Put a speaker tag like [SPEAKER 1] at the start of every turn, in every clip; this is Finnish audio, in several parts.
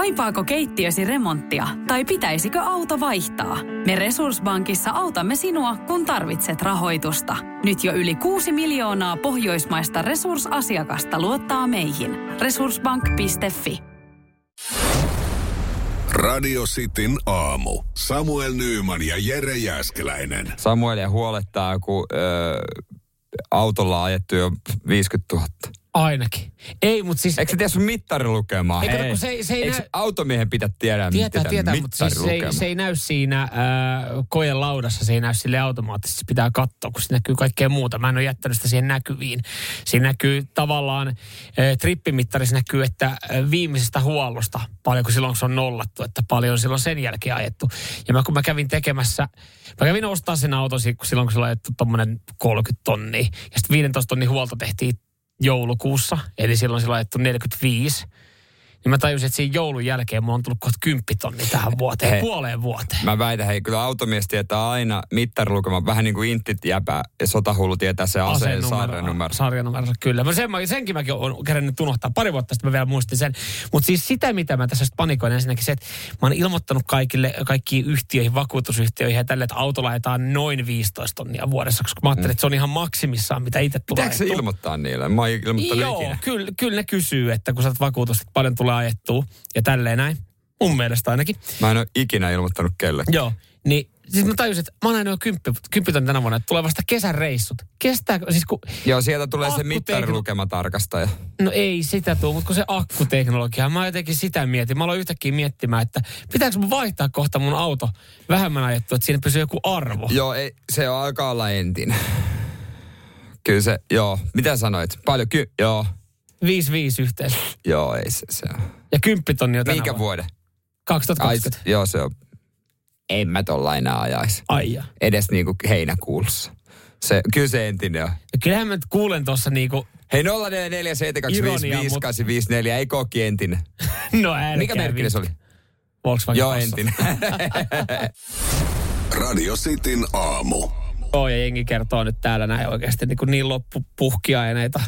[SPEAKER 1] Kaipaako keittiösi remonttia tai pitäisikö auto vaihtaa? Me Resurssbankissa autamme sinua, kun tarvitset rahoitusta. Nyt jo yli 6 miljoonaa pohjoismaista resursasiakasta luottaa meihin. Resurssbank.fi
[SPEAKER 2] Radio Cityn aamu. Samuel Nyyman ja Jere Jäskeläinen.
[SPEAKER 3] Samuelia huolettaa, kun ö, autolla ajettu jo 50 000.
[SPEAKER 4] Ainakin. Ei, mutta siis...
[SPEAKER 3] Eikö sä tiedä sun mittarilukemaa? Ei.
[SPEAKER 4] kun se, se ei
[SPEAKER 3] Eikö
[SPEAKER 4] näy...
[SPEAKER 3] automiehen pidä tiedä,
[SPEAKER 4] Tietää,
[SPEAKER 3] mitä
[SPEAKER 4] tietää, mutta siis se ei, se ei näy siinä äh, kojen laudassa, se ei näy sille automaattisesti. Se pitää katsoa, kun se näkyy kaikkea muuta. Mä en ole jättänyt sitä siihen näkyviin. Siinä näkyy tavallaan, äh, trippimittarissa näkyy, että äh, viimeisestä huollosta, paljonko silloin kun se on nollattu, että paljon on silloin sen jälkeen ajettu. Ja mä, kun mä kävin tekemässä, mä kävin ostaa sen auton silloin, kun se on ajettu tommonen 30 tonnia. Ja sitten 15 tonnin huolto tehtiin joulukuussa, eli silloin on ajettu 45. Niin mä tajusin, että siinä joulun jälkeen mulla on tullut kohta 10 tonni tähän vuoteen,
[SPEAKER 3] Hei.
[SPEAKER 4] puoleen vuoteen.
[SPEAKER 3] Mä väitän, hei, kyllä automies tietää aina mittarilukema, vähän niin kuin intit jäpä ja sotahullu tietää se aseen sarjanumero.
[SPEAKER 4] Sarjanumero, kyllä. Mä sen, senkin mäkin olen kerännyt unohtaa. Pari vuotta sitten mä vielä muistin sen. Mutta siis sitä, mitä mä tässä panikoin ensinnäkin se, että mä oon ilmoittanut kaikille, kaikkiin yhtiöihin, vakuutusyhtiöihin ja tälle, että autolla ajetaan noin 15 tonnia vuodessa, koska mä ajattelin, että se on ihan maksimissaan, mitä itse tulee
[SPEAKER 3] Pitääkö se ilmoittaa niille? Mä oon ilmoittanut
[SPEAKER 4] Joo,
[SPEAKER 3] ikinä.
[SPEAKER 4] kyllä, kyllä ne kysyy, että kun sä oot vakuutus, että paljon tulee ajettua ja tälleen näin. Mun mielestä ainakin.
[SPEAKER 3] Mä en ole ikinä ilmoittanut kelle.
[SPEAKER 4] Joo. Niin siis mä tajusin, että mä oon jo kymppi, kymppiton tänä vuonna, että tulee vasta kesän reissut. Kestääkö, siis kun,
[SPEAKER 3] Joo, sieltä tulee se mittarilukema tarkastaja.
[SPEAKER 4] no ei sitä tule, mutta kun se akkuteknologia, mä jotenkin sitä mietin. Mä aloin yhtäkkiä miettimään, että pitääkö mun vaihtaa kohta mun auto vähemmän ajettu, että siinä pysyy joku arvo.
[SPEAKER 3] Joo, ei, se on alkaa olla entinen. Kyllä se, joo. Mitä sanoit? Paljon, ky, joo.
[SPEAKER 4] 5-5 yhteensä.
[SPEAKER 3] Joo, ei se, se on.
[SPEAKER 4] Ja kymppitonni jo tänä vuonna.
[SPEAKER 3] vuoden?
[SPEAKER 4] 2020.
[SPEAKER 3] Ai, joo, se on. En mä tolla enää ajaisi.
[SPEAKER 4] Ai ja.
[SPEAKER 3] Edes niinku heinäkuussa. Se, kyllä se entinen on.
[SPEAKER 4] Ja kyllähän mä nyt kuulen tuossa niinku,
[SPEAKER 3] Hei 0447255854, ei kokki entinen.
[SPEAKER 4] no älkää
[SPEAKER 3] Mikä merkki se oli?
[SPEAKER 4] Volkswagen
[SPEAKER 3] Joo,
[SPEAKER 4] Passat.
[SPEAKER 3] entinen.
[SPEAKER 2] Radio Cityn aamu.
[SPEAKER 4] Joo, ja jengi kertoo nyt täällä näin oikeasti niin, kuin niin loppupuhkiaineita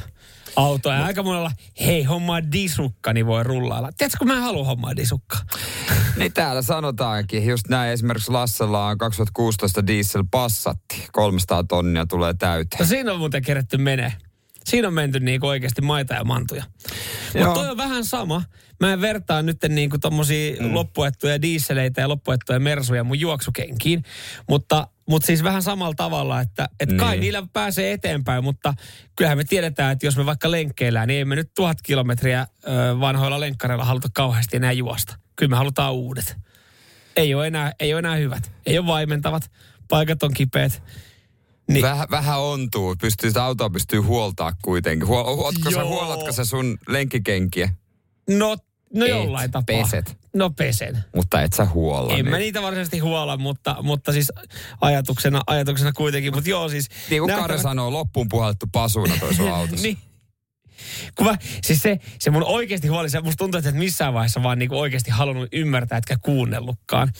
[SPEAKER 4] autoja. Ja aika monella, hei homma disukka, niin voi rullailla. Tiedätkö, kun mä en halua hommaa disukkaa.
[SPEAKER 3] niin täällä sanotaankin, just näin esimerkiksi Lassella on 2016 diesel Passatti, 300 tonnia tulee
[SPEAKER 4] No
[SPEAKER 3] täyteen.
[SPEAKER 4] siinä on muuten kerätty menee. Siinä on menty niin oikeasti maita ja mantuja. Mutta toi on vähän sama. Mä en vertaa nyt niin kuin tommosia mm. loppuettuja diisseleitä ja loppuettuja mersuja mun juoksukenkiin. Mutta, mutta siis vähän samalla tavalla, että, että kai
[SPEAKER 3] Niin.
[SPEAKER 4] niillä pääsee eteenpäin, mutta kyllähän me tiedetään, että jos me vaikka lenkkeillään, niin ei me nyt tuhat kilometriä ö, vanhoilla lenkkareilla haluta kauheasti enää juosta. Kyllä me halutaan uudet. Ei ole enää, ei ole enää hyvät. Ei ole vaimentavat. Paikat on kipeät. Niin.
[SPEAKER 3] Vähän, vähän ontuu, pystyy sitä autoa pystyy huoltaa kuitenkin. Huol, huotko sä, huolatko sä sun lenkkikenkiä?
[SPEAKER 4] No, no
[SPEAKER 3] Et,
[SPEAKER 4] jollain tapaa.
[SPEAKER 3] peset.
[SPEAKER 4] No pesen.
[SPEAKER 3] Mutta et sä huolla.
[SPEAKER 4] En
[SPEAKER 3] niin.
[SPEAKER 4] mä niitä varsinaisesti huola, mutta, mutta siis ajatuksena, ajatuksena kuitenkin. Mutta joo siis...
[SPEAKER 3] Niin kuin
[SPEAKER 4] nää-
[SPEAKER 3] Kari sanoo, loppuun puhallettu pasuna toi sun autossa.
[SPEAKER 4] niin. Kun mä, siis se, se mun oikeasti huoli, se musta tuntuu, että et missään vaiheessa vaan niinku oikeasti halunnut ymmärtää, etkä kuunnellutkaan.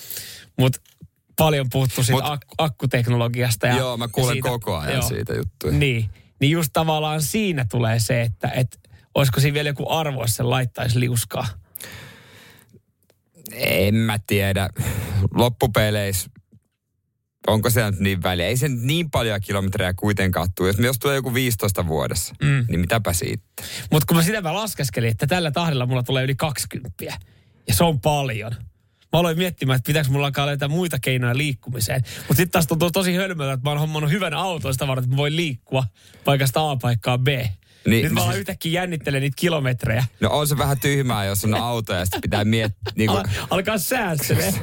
[SPEAKER 4] Mutta paljon puhuttu siitä
[SPEAKER 3] Mut-
[SPEAKER 4] ak- akkuteknologiasta. Ja,
[SPEAKER 3] Joo, mä kuulen
[SPEAKER 4] siitä,
[SPEAKER 3] koko ajan
[SPEAKER 4] joo.
[SPEAKER 3] siitä juttuja.
[SPEAKER 4] Niin, niin just tavallaan siinä tulee se, että et, olisiko siinä vielä joku arvo, jos se laittaisi liuskaa.
[SPEAKER 3] En mä tiedä. Loppupeleissä, onko se nyt niin väliä? Ei se nyt niin paljon kilometrejä kuitenkaan tule. Jos, jos tulee joku 15 vuodessa, mm. niin mitäpä siitä?
[SPEAKER 4] Mutta kun mä sitä mä laskeskelin, että tällä tahdilla mulla tulee yli 20. Ja se on paljon. Mä aloin miettimään, että pitääkö mulla alkaa löytää muita keinoja liikkumiseen. Mutta sitten taas tuntuu tosi hölmöltä, että mä oon hommannut hyvän auton sitä varten, että mä voin liikkua paikasta A paikkaan B.
[SPEAKER 3] Niin,
[SPEAKER 4] Nyt mä
[SPEAKER 3] siis-
[SPEAKER 4] yhtäkkiä jännittelen niitä kilometrejä.
[SPEAKER 3] No on se vähän tyhmää, jos on auto ja sitten pitää miettiä, niin kuin,
[SPEAKER 4] Al- alkaa säästelee.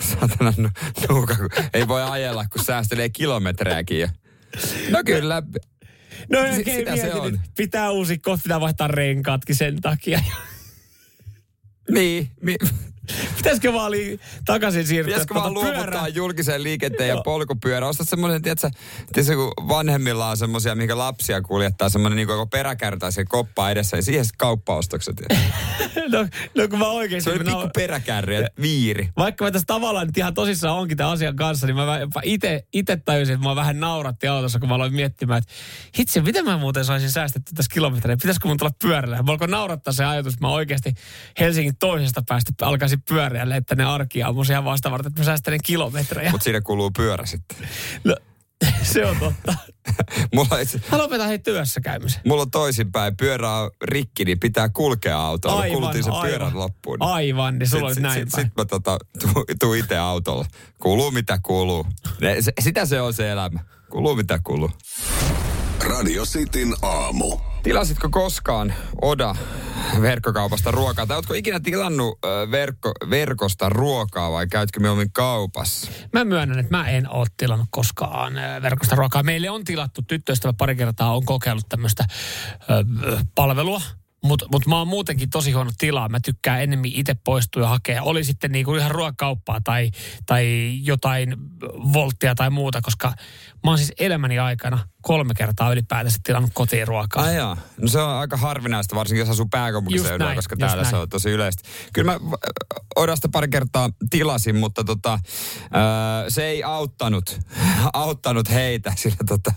[SPEAKER 3] satana nu- nuuka, kun ei voi ajella, kun säästelee kilometrejäkin. jo. No kyllä,
[SPEAKER 4] No
[SPEAKER 3] Sit-
[SPEAKER 4] oikein
[SPEAKER 3] sitä se on.
[SPEAKER 4] pitää uusi kohta, pitää vaihtaa renkaatkin sen takia.
[SPEAKER 3] niin. Mi-
[SPEAKER 4] Pitäisikö vaan li- takaisin siirtyä
[SPEAKER 3] Pitäisikö vaan
[SPEAKER 4] tuota
[SPEAKER 3] luovuttaa julkiseen liikenteen ja polkupyörä? Ostat semmoisen, tiedätkö, tiedätkö, kun vanhemmilla on semmoisia, mihinkä lapsia kuljettaa, semmoinen niin kuin peräkärtäisen koppa edessä ja siihen sitten kauppaostokset.
[SPEAKER 4] No, no kun mä oikeasti...
[SPEAKER 3] Se oli pikku
[SPEAKER 4] nau-
[SPEAKER 3] peräkärry ja viiri.
[SPEAKER 4] vaikka mä tässä tavallaan nyt ihan tosissaan onkin tämän asian kanssa, niin mä itse ite tajusin, että mä vähän nauratti autossa, kun mä aloin miettimään, että hitsi, miten mä muuten saisin säästetty tässä kilometrejä? Pitäisikö mun tulla pyörällä? Mä alkoi naurattaa se ajatus, että mä oikeasti Helsingin toisesta päästä alkaisin pyörällä, että ne arkia on mun ihan vasta varten, että mä säästelen kilometrejä.
[SPEAKER 3] Mutta siinä kuuluu pyörä sitten.
[SPEAKER 4] No, se on totta.
[SPEAKER 3] Mulla on, itse,
[SPEAKER 4] Mä lopetan hei työssä käymisen.
[SPEAKER 3] mulla on toisinpäin. Pyörä on rikki, niin pitää kulkea autolla.
[SPEAKER 4] Aivan,
[SPEAKER 3] Kulutin sen
[SPEAKER 4] aivan.
[SPEAKER 3] pyörän loppuun.
[SPEAKER 4] Aivan, niin sulla oli
[SPEAKER 3] Sitten
[SPEAKER 4] näin
[SPEAKER 3] sit,
[SPEAKER 4] päin.
[SPEAKER 3] sit mä tota, tuun tuu itse autolla. Kuuluu mitä kuuluu. Ne, se, sitä se on se elämä. Kuuluu mitä kuuluu.
[SPEAKER 2] Radio Cityn aamu.
[SPEAKER 3] Tilasitko koskaan Oda verkkokaupasta ruokaa? Tai ootko ikinä tilannut verkko, verkosta ruokaa vai käytkö mieluummin kaupassa?
[SPEAKER 4] Mä myönnän, että mä en ole tilannut koskaan verkosta ruokaa. Meille on tilattu, tyttöystävä pari kertaa on kokeillut tämmöistä palvelua. Mutta mut mä oon muutenkin tosi huono tilaa. Mä tykkään enemmän itse poistua ja hakea. Oli sitten niinku ihan ruokakauppaa tai, tai jotain volttia tai muuta, koska mä oon siis elämäni aikana kolme kertaa ylipäätänsä tilannut kotiin ruokaa.
[SPEAKER 3] Ai jaa. No se on aika harvinaista, varsinkin jos asuu pääkaupunkiseudulla, koska täällä se
[SPEAKER 4] näin.
[SPEAKER 3] on tosi yleistä. Kyllä mä Odasta pari kertaa tilasin, mutta tota, ö, se ei auttanut, auttanut heitä. Sillä tota,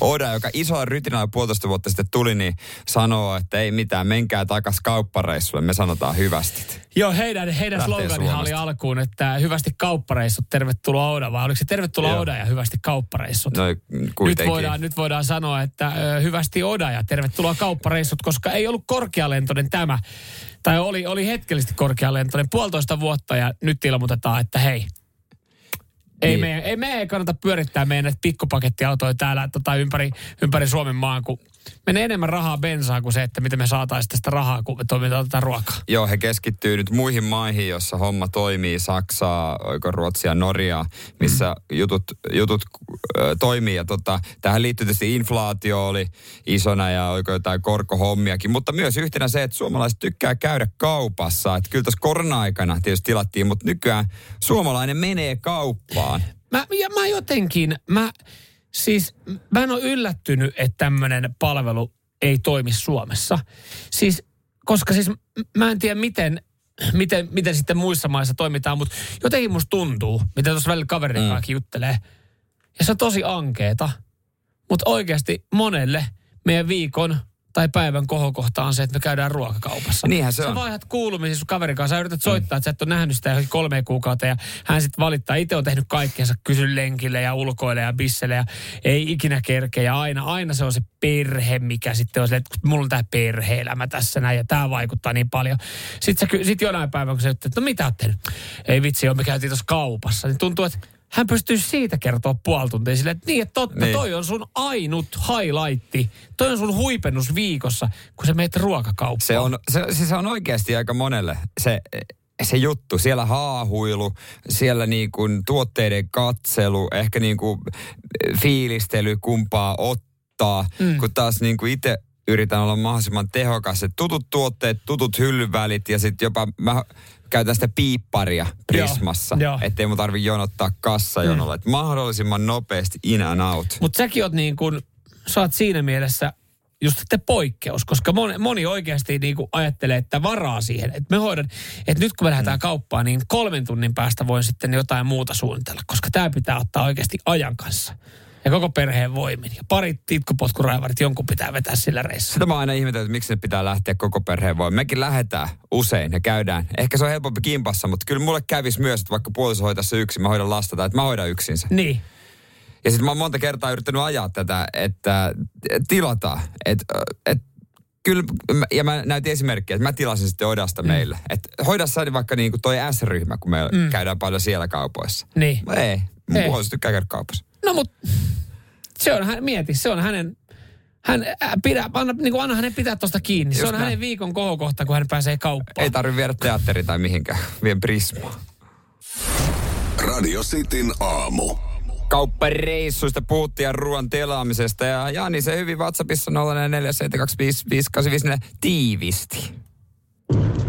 [SPEAKER 3] Oda, joka isolla rytinällä puolitoista vuotta sitten tuli, niin sanoo, että ei mitään, menkää takas kauppareissulle, me sanotaan hyvästit.
[SPEAKER 4] Joo, heidän, heidän sloganihan oli alkuun, että hyvästi kauppareissut, tervetuloa Oda, vai oliko se tervetuloa
[SPEAKER 3] Joo.
[SPEAKER 4] Oda ja hyvästi kauppareissut?
[SPEAKER 3] No
[SPEAKER 4] nyt, voidaan, nyt voidaan sanoa, että ö, hyvästi Oda ja tervetuloa kauppareissut, koska ei ollut korkealentoinen tämä. Tai oli, oli hetkellisesti korkealentoinen puolitoista vuotta ja nyt ilmoitetaan, että hei, ei,
[SPEAKER 3] Niin.
[SPEAKER 4] meidän, ei meidän ei kannata pyörittää meidän näitä pikkupakettiautoja täällä tota, ympäri, ympäri Suomen maan, kun menee enemmän rahaa bensaa kuin se, että miten me saataisiin tästä rahaa, kun me toimitaan tätä ruokaa.
[SPEAKER 3] Joo, he keskittyy nyt muihin maihin, jossa homma toimii. Saksaa, oiko Ruotsia, Norjaa, missä jutut, jutut ö, toimii. Ja tota, tähän liittyy tietysti inflaatio oli isona ja oiko jotain korkohommiakin. Mutta myös yhtenä se, että suomalaiset tykkää käydä kaupassa. Että kyllä tuossa korona-aikana tietysti tilattiin, mutta nykyään suomalainen menee kauppaan.
[SPEAKER 4] Mä, ja mä jotenkin, mä siis, mä en ole yllättynyt, että tämmöinen palvelu ei toimi Suomessa. Siis, koska siis mä en tiedä miten, miten, miten sitten muissa maissa toimitaan, mutta jotenkin musta tuntuu, mitä tuossa välillä kaverin mm. juttelee. Ja se on tosi ankeeta, mutta oikeasti monelle meidän viikon tai päivän kohokohta on se, että me käydään ruokakaupassa.
[SPEAKER 3] Niinhän se
[SPEAKER 4] Sä
[SPEAKER 3] on.
[SPEAKER 4] vaihdat kuulumisia sun kaverin kanssa, sä yrität soittaa, että sä et ole nähnyt sitä johonkin kolme kuukautta ja hän sitten valittaa. Itse on tehnyt kaikkeensa, kysy lenkille ja ulkoille ja bisselle ja ei ikinä kerkeä. Ja aina, aina se on se perhe, mikä sitten on silleen, että mulla on tämä perhe-elämä tässä näin ja tämä vaikuttaa niin paljon. Sitten sä, sit jonain päivänä, kun sä että no mitä oot tehnyt? Ei vitsi, joo, me käytiin tuossa kaupassa. Niin tuntuu, että hän pystyy siitä kertoa puoli tuntia silleen, että niin, että totta,
[SPEAKER 3] Niin.
[SPEAKER 4] toi on sun ainut highlighti. Toi on sun huipennus viikossa, kun sä meet ruokakauppaan.
[SPEAKER 3] Se on, se, siis se on oikeasti aika monelle se, se juttu. Siellä haahuilu, siellä niin kuin tuotteiden katselu, ehkä niin kuin fiilistely, kumpaa ottaa. Mm. Kun taas niin kuin itse yritän olla mahdollisimman tehokas. Et tutut tuotteet, tutut hyllyvälit ja sitten jopa mä käytän sitä piipparia Prismassa.
[SPEAKER 4] joo.
[SPEAKER 3] Ettei mun tarvi jonottaa kassajonolla. Mm. Et mahdollisimman nopeasti in and out.
[SPEAKER 4] Mutta säkin oot niin kuin, sä oot siinä mielessä just sitten poikkeus, koska moni, moni oikeasti niin kuin ajattelee, että varaa siihen. Että me hoidan, että nyt kun me lähdetään mm. kauppaan, niin kolmen tunnin päästä voin sitten jotain muuta suunnitella, koska tämä pitää ottaa oikeasti ajan kanssa. Ja koko perheen voimin. Ja pari titkupotkuraivarit jonkun pitää vetää sillä reissulla.
[SPEAKER 3] Sitä mä aina ihmetellyt, että miksi ne pitää lähteä koko perheen voimaan. Mekin lähdetään usein ja käydään. Ehkä se on helpompi kimpassa, mutta kyllä mulle kävisi myös, että vaikka puoliso hoitaisi se yksin, mä hoidan lasta tai että mä hoidan yksin se.
[SPEAKER 4] Niin.
[SPEAKER 3] Ja sitten mä oon monta kertaa yrittänyt ajaa tätä, että tilataan. Et, et, kyllä, ja mä näytin esimerkkiä, että mä tilasin sitten Odasta mm. meille. Että hoida sä vaikka niin kuin toi S-ryhmä, kun me mm. käydään paljon siellä kaupoissa.
[SPEAKER 4] Niin.
[SPEAKER 3] Ei, mun
[SPEAKER 4] Ei.
[SPEAKER 3] tykkää käydä kaupassa.
[SPEAKER 4] No mut se on, hän, mieti, se on hänen, hän, äh, pidä, anna, niin kuin anna hänen pitää tuosta kiinni. se
[SPEAKER 3] Just
[SPEAKER 4] on
[SPEAKER 3] näin.
[SPEAKER 4] hänen viikon kohokohta, kun hän pääsee kauppaan.
[SPEAKER 3] Ei tarvi viedä teatteri tai mihinkään, vien prismaa.
[SPEAKER 2] Radio Cityn aamu.
[SPEAKER 3] kauppareissuista puhuttiin ja ruoan telaamisesta. Ja Jani se hyvin WhatsAppissa 0447255854 tiivisti.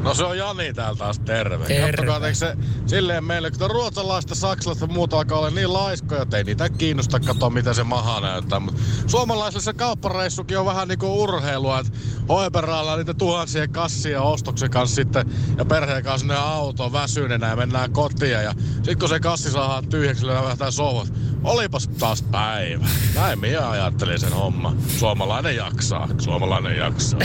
[SPEAKER 5] No se on Jani täällä taas terve.
[SPEAKER 4] Terve.
[SPEAKER 5] Kattokaa, se silleen meille, kun ruotsalaista, saksalaista ja muuta alkaa olla niin laiskoja, että ei niitä kiinnosta katsoa, mitä se maha näyttää. Mut suomalaisilla se kauppareissukin on vähän niinku urheilua, että hoiperailla niitä tuhansia kassia ostoksen kanssa sitten ja perheen kanssa sinne autoon väsyneenä ja mennään kotiin. Ja sit kun se kassi saadaan tyhjäksi, lähdetään sohvat. Olipas taas päivä. Näin minä ajattelin sen homma. Suomalainen jaksaa. Suomalainen jaksaa.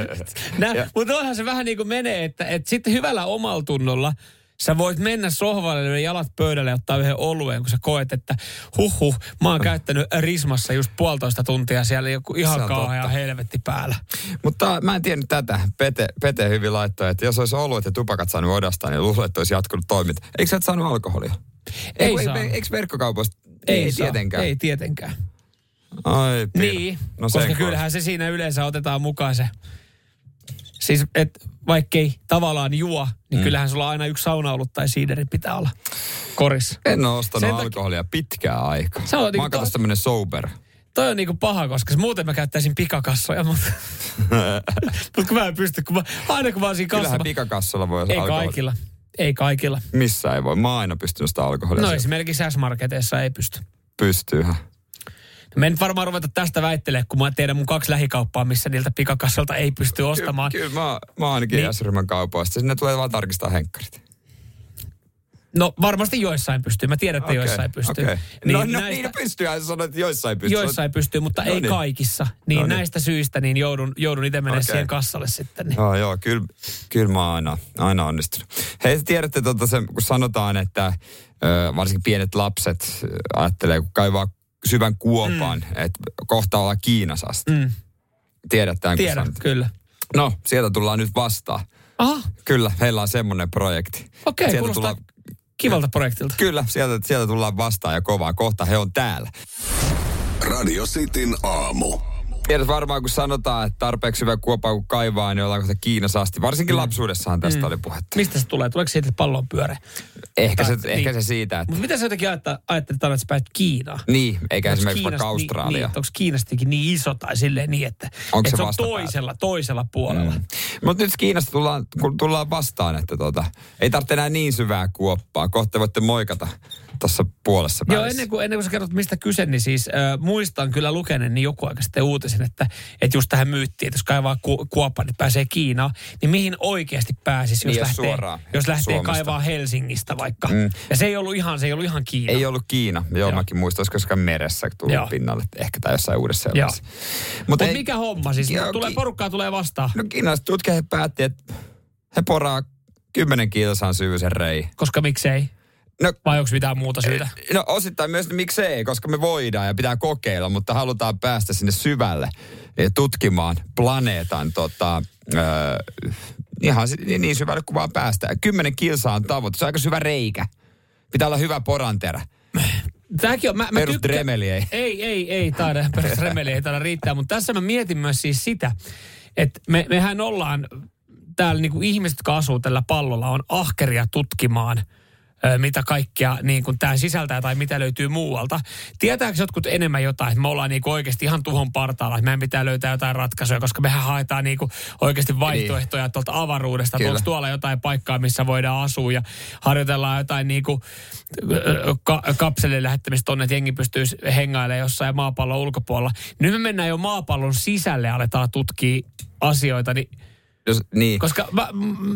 [SPEAKER 4] Nä, mutta onhan se vähän niin kuin menee, että, että sitten hyvällä omalla tunnolla sä voit mennä sohvalle ja jalat pöydälle ja ottaa yhden oluen, kun sä koet, että huh huh, mä oon käyttänyt Rismassa just puolitoista tuntia siellä joku ihan kauhea helvetti päällä.
[SPEAKER 3] Mutta mä en tiennyt tätä. Pete, Pete hyvin laittoi, että jos olisi oluet ja tupakat saanut odastaa, niin luulen, että olisi jatkunut toiminta. Eikö sä et saanut alkoholia?
[SPEAKER 4] Ei
[SPEAKER 3] Eikö-
[SPEAKER 4] saa.
[SPEAKER 3] Eikö verkkokaupoista?
[SPEAKER 4] Ei,
[SPEAKER 3] ei
[SPEAKER 4] saa.
[SPEAKER 3] tietenkään.
[SPEAKER 4] Ei tietenkään.
[SPEAKER 3] Ai, pir.
[SPEAKER 4] Niin,
[SPEAKER 3] no
[SPEAKER 4] koska kyllähän se siinä yleensä otetaan mukaan se. Siis, että vaikkei tavallaan juo, niin mm. kyllähän sulla aina yksi sauna ollut tai siideri pitää olla korissa.
[SPEAKER 3] En ole ostanut
[SPEAKER 4] Sen takia-
[SPEAKER 3] alkoholia pitkään aikaa.
[SPEAKER 4] Se on
[SPEAKER 3] Mä
[SPEAKER 4] niinku
[SPEAKER 3] oon kato
[SPEAKER 4] taas-
[SPEAKER 3] tämmönen sober.
[SPEAKER 4] Toi on niinku paha, koska muuten mä käyttäisin pikakassoja, mutta, mutta kun mä en pysty, kun mä, aina kun mä oon siinä
[SPEAKER 3] Kyllähän
[SPEAKER 4] kassalla.
[SPEAKER 3] pikakassalla voi olla
[SPEAKER 4] Ei
[SPEAKER 3] alkoholi.
[SPEAKER 4] kaikilla. Ei kaikilla.
[SPEAKER 3] Missä ei voi. Mä oon aina pystynyt sitä alkoholia.
[SPEAKER 4] No esimerkiksi S-Marketeissa ei pysty.
[SPEAKER 3] Pystyyhän.
[SPEAKER 4] Me en varmaan ruveta tästä väittelemään, kun mä tiedän mun kaksi lähikauppaa, missä niiltä pikakassalta ei pysty ostamaan.
[SPEAKER 3] Kyllä, kyllä mä, mä ainakin
[SPEAKER 4] niin.
[SPEAKER 3] S-ryhmän kaupoista. Sinne tulee vaan tarkistaa henkkarit.
[SPEAKER 4] No varmasti joissain pystyy. Mä tiedän, että
[SPEAKER 3] Okei,
[SPEAKER 4] joissain pystyy.
[SPEAKER 3] okei. no, no niin no pystyy. Sä sanoit, että joissain pystyy.
[SPEAKER 4] Joissain pystyy, mutta
[SPEAKER 3] No
[SPEAKER 4] ei
[SPEAKER 3] niin.
[SPEAKER 4] kaikissa. Niin
[SPEAKER 3] No niin.
[SPEAKER 4] näistä syistä niin joudun, joudun itse menemään
[SPEAKER 3] Okei.
[SPEAKER 4] siihen kassalle sitten. Niin.
[SPEAKER 3] Joo, joo, kyllä, kyllä mä aina, aina onnistunut. Hei, te tiedätte, tota, se, kun sanotaan, että ö, varsinkin pienet lapset ajattelee, kun kaivaa syvän kuopan, mm. että kohta ollaan Kiinassa asti.
[SPEAKER 4] Mm.
[SPEAKER 3] Tiedätään,
[SPEAKER 4] Tiedän,
[SPEAKER 3] sanot.
[SPEAKER 4] kyllä.
[SPEAKER 3] No, sieltä tullaan nyt vastaan.
[SPEAKER 4] Aha,
[SPEAKER 3] Kyllä, heillä on semmoinen projekti.
[SPEAKER 4] okei,
[SPEAKER 3] Sieltä
[SPEAKER 4] kuulostaa
[SPEAKER 3] tullaan-
[SPEAKER 4] kivalta projektilta.
[SPEAKER 3] Kyllä, sieltä, sieltä tullaan vastaan ja kovaa. Kohta he on täällä.
[SPEAKER 2] Radio Cityn aamu.
[SPEAKER 3] Tiedät varmaan, kun sanotaan, että tarpeeksi hyvä kuopa kun kaivaa, niin ollaan kohta Kiinassa asti. Varsinkin mm. lapsuudessahan tästä mm. oli puhetta.
[SPEAKER 4] Mistä se tulee? Tuleeko siitä, että pallo on pyöreä?
[SPEAKER 3] Ehkä, se,
[SPEAKER 4] Tai-
[SPEAKER 3] ehkä
[SPEAKER 4] niin.
[SPEAKER 3] se siitä, että...
[SPEAKER 4] Mutta mitä sä jotenkin ajattelet, että sä pääset Kiinaan?
[SPEAKER 3] Niin, eikä
[SPEAKER 4] Onks
[SPEAKER 3] esimerkiksi
[SPEAKER 4] Kiinasta
[SPEAKER 3] vaikka Australia.
[SPEAKER 4] Niin, niin, onko Kiinastakin niin iso tai silleen niin, että,
[SPEAKER 3] Onko
[SPEAKER 4] että
[SPEAKER 3] se
[SPEAKER 4] se on toisella, toisella puolella? Mm.
[SPEAKER 3] Mutta nyt Kiinasta tullaan, kun tullaan vastaan, että tota, ei tarvitse enää niin syvää kuoppaa. Kohta voitte moikata tuossa puolessa
[SPEAKER 4] Joo, ennen kuin, ennen kuin sä kerrot, mistä kyse, niin siis äh, muistan kyllä lukeneen niin joku aika sitten uutisen, että, että just tähän myyttiin, että jos kaivaa ku, kuoppa, niin pääsee Kiinaan, niin mihin oikeasti pääsisi, jos
[SPEAKER 3] Niin,
[SPEAKER 4] lähtee,
[SPEAKER 3] suoraan
[SPEAKER 4] jos lähtee
[SPEAKER 3] Suomesta.
[SPEAKER 4] kaivaa Helsingistä vaikka. Mm. Ja se ei ollut ihan, se ei ollut ihan Kiina.
[SPEAKER 3] Ei ollut Kiina. Joo,
[SPEAKER 4] Joo.
[SPEAKER 3] mäkin muistan, jossain meressä tullut
[SPEAKER 4] Joo.
[SPEAKER 3] pinnalle. Ehkä tai jossain uudessa. Mutta
[SPEAKER 4] Mutta
[SPEAKER 3] ei-
[SPEAKER 4] mikä homma siis?
[SPEAKER 3] Joo,
[SPEAKER 4] tulee,
[SPEAKER 3] ki-
[SPEAKER 4] porukkaa tulee vastaan,
[SPEAKER 3] No kiinalaiset tutkijat he päätti, että he poraa 10 kilsan syvyisen rei.
[SPEAKER 4] koska miksei?
[SPEAKER 3] No,
[SPEAKER 4] Vai onko mitään muuta syytä?
[SPEAKER 3] no osittain myös, että miksei, koska me voidaan ja pitää kokeilla, mutta halutaan päästä sinne syvälle ja tutkimaan planeetan tota, ö, ihan niin, niin syvälle kuin vaan päästään. 10 kilsaa on tavoite, se on aika syvä reikä. Pitää olla hyvä poranterä.
[SPEAKER 4] Tämäkin on, mä, mä tykkään-
[SPEAKER 3] ei.
[SPEAKER 4] Ei, ei, ei taida, perus remeli ei taida riittää, mutta tässä mä mietin myös siis sitä, että me, mehän ollaan täällä niin kuin ihmiset, jotka asuu tällä pallolla, on ahkeria tutkimaan mitä kaikkea niin kuin tämä sisältää tai mitä löytyy muualta. Tietääkö jotkut enemmän jotain, että me ollaan niin kuin oikeasti ihan tuhon partaalla, että meidän pitää löytää jotain ratkaisuja, koska mehän haetaan niin kuin oikeasti vaihtoehtoja tuolta avaruudesta,
[SPEAKER 3] Kyllä.
[SPEAKER 4] onko tuolla jotain paikkaa, missä voidaan asua ja harjoitellaan jotain niin kuin, ka- kapselin lähettämistä tonne, että jengi pystyy hengailemaan jossain maapallon ulkopuolella. Nyt me mennään jo maapallon sisälle ja aletaan tutkia asioita, niin,
[SPEAKER 3] Jos, niin.
[SPEAKER 4] koska vä,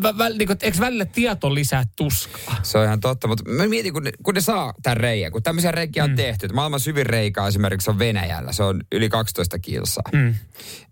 [SPEAKER 4] vä, vä, niin kuin, eikö välillä tieto lisää tuskaa?
[SPEAKER 3] Se on ihan totta, mutta mä mietin, kun ne, kun ne saa tämän reijän, kun tämmöisiä reikiä on mm. tehty. että Maailman syvin reikä esimerkiksi on Venäjällä, se on yli 12 kilsaa.
[SPEAKER 4] Mm.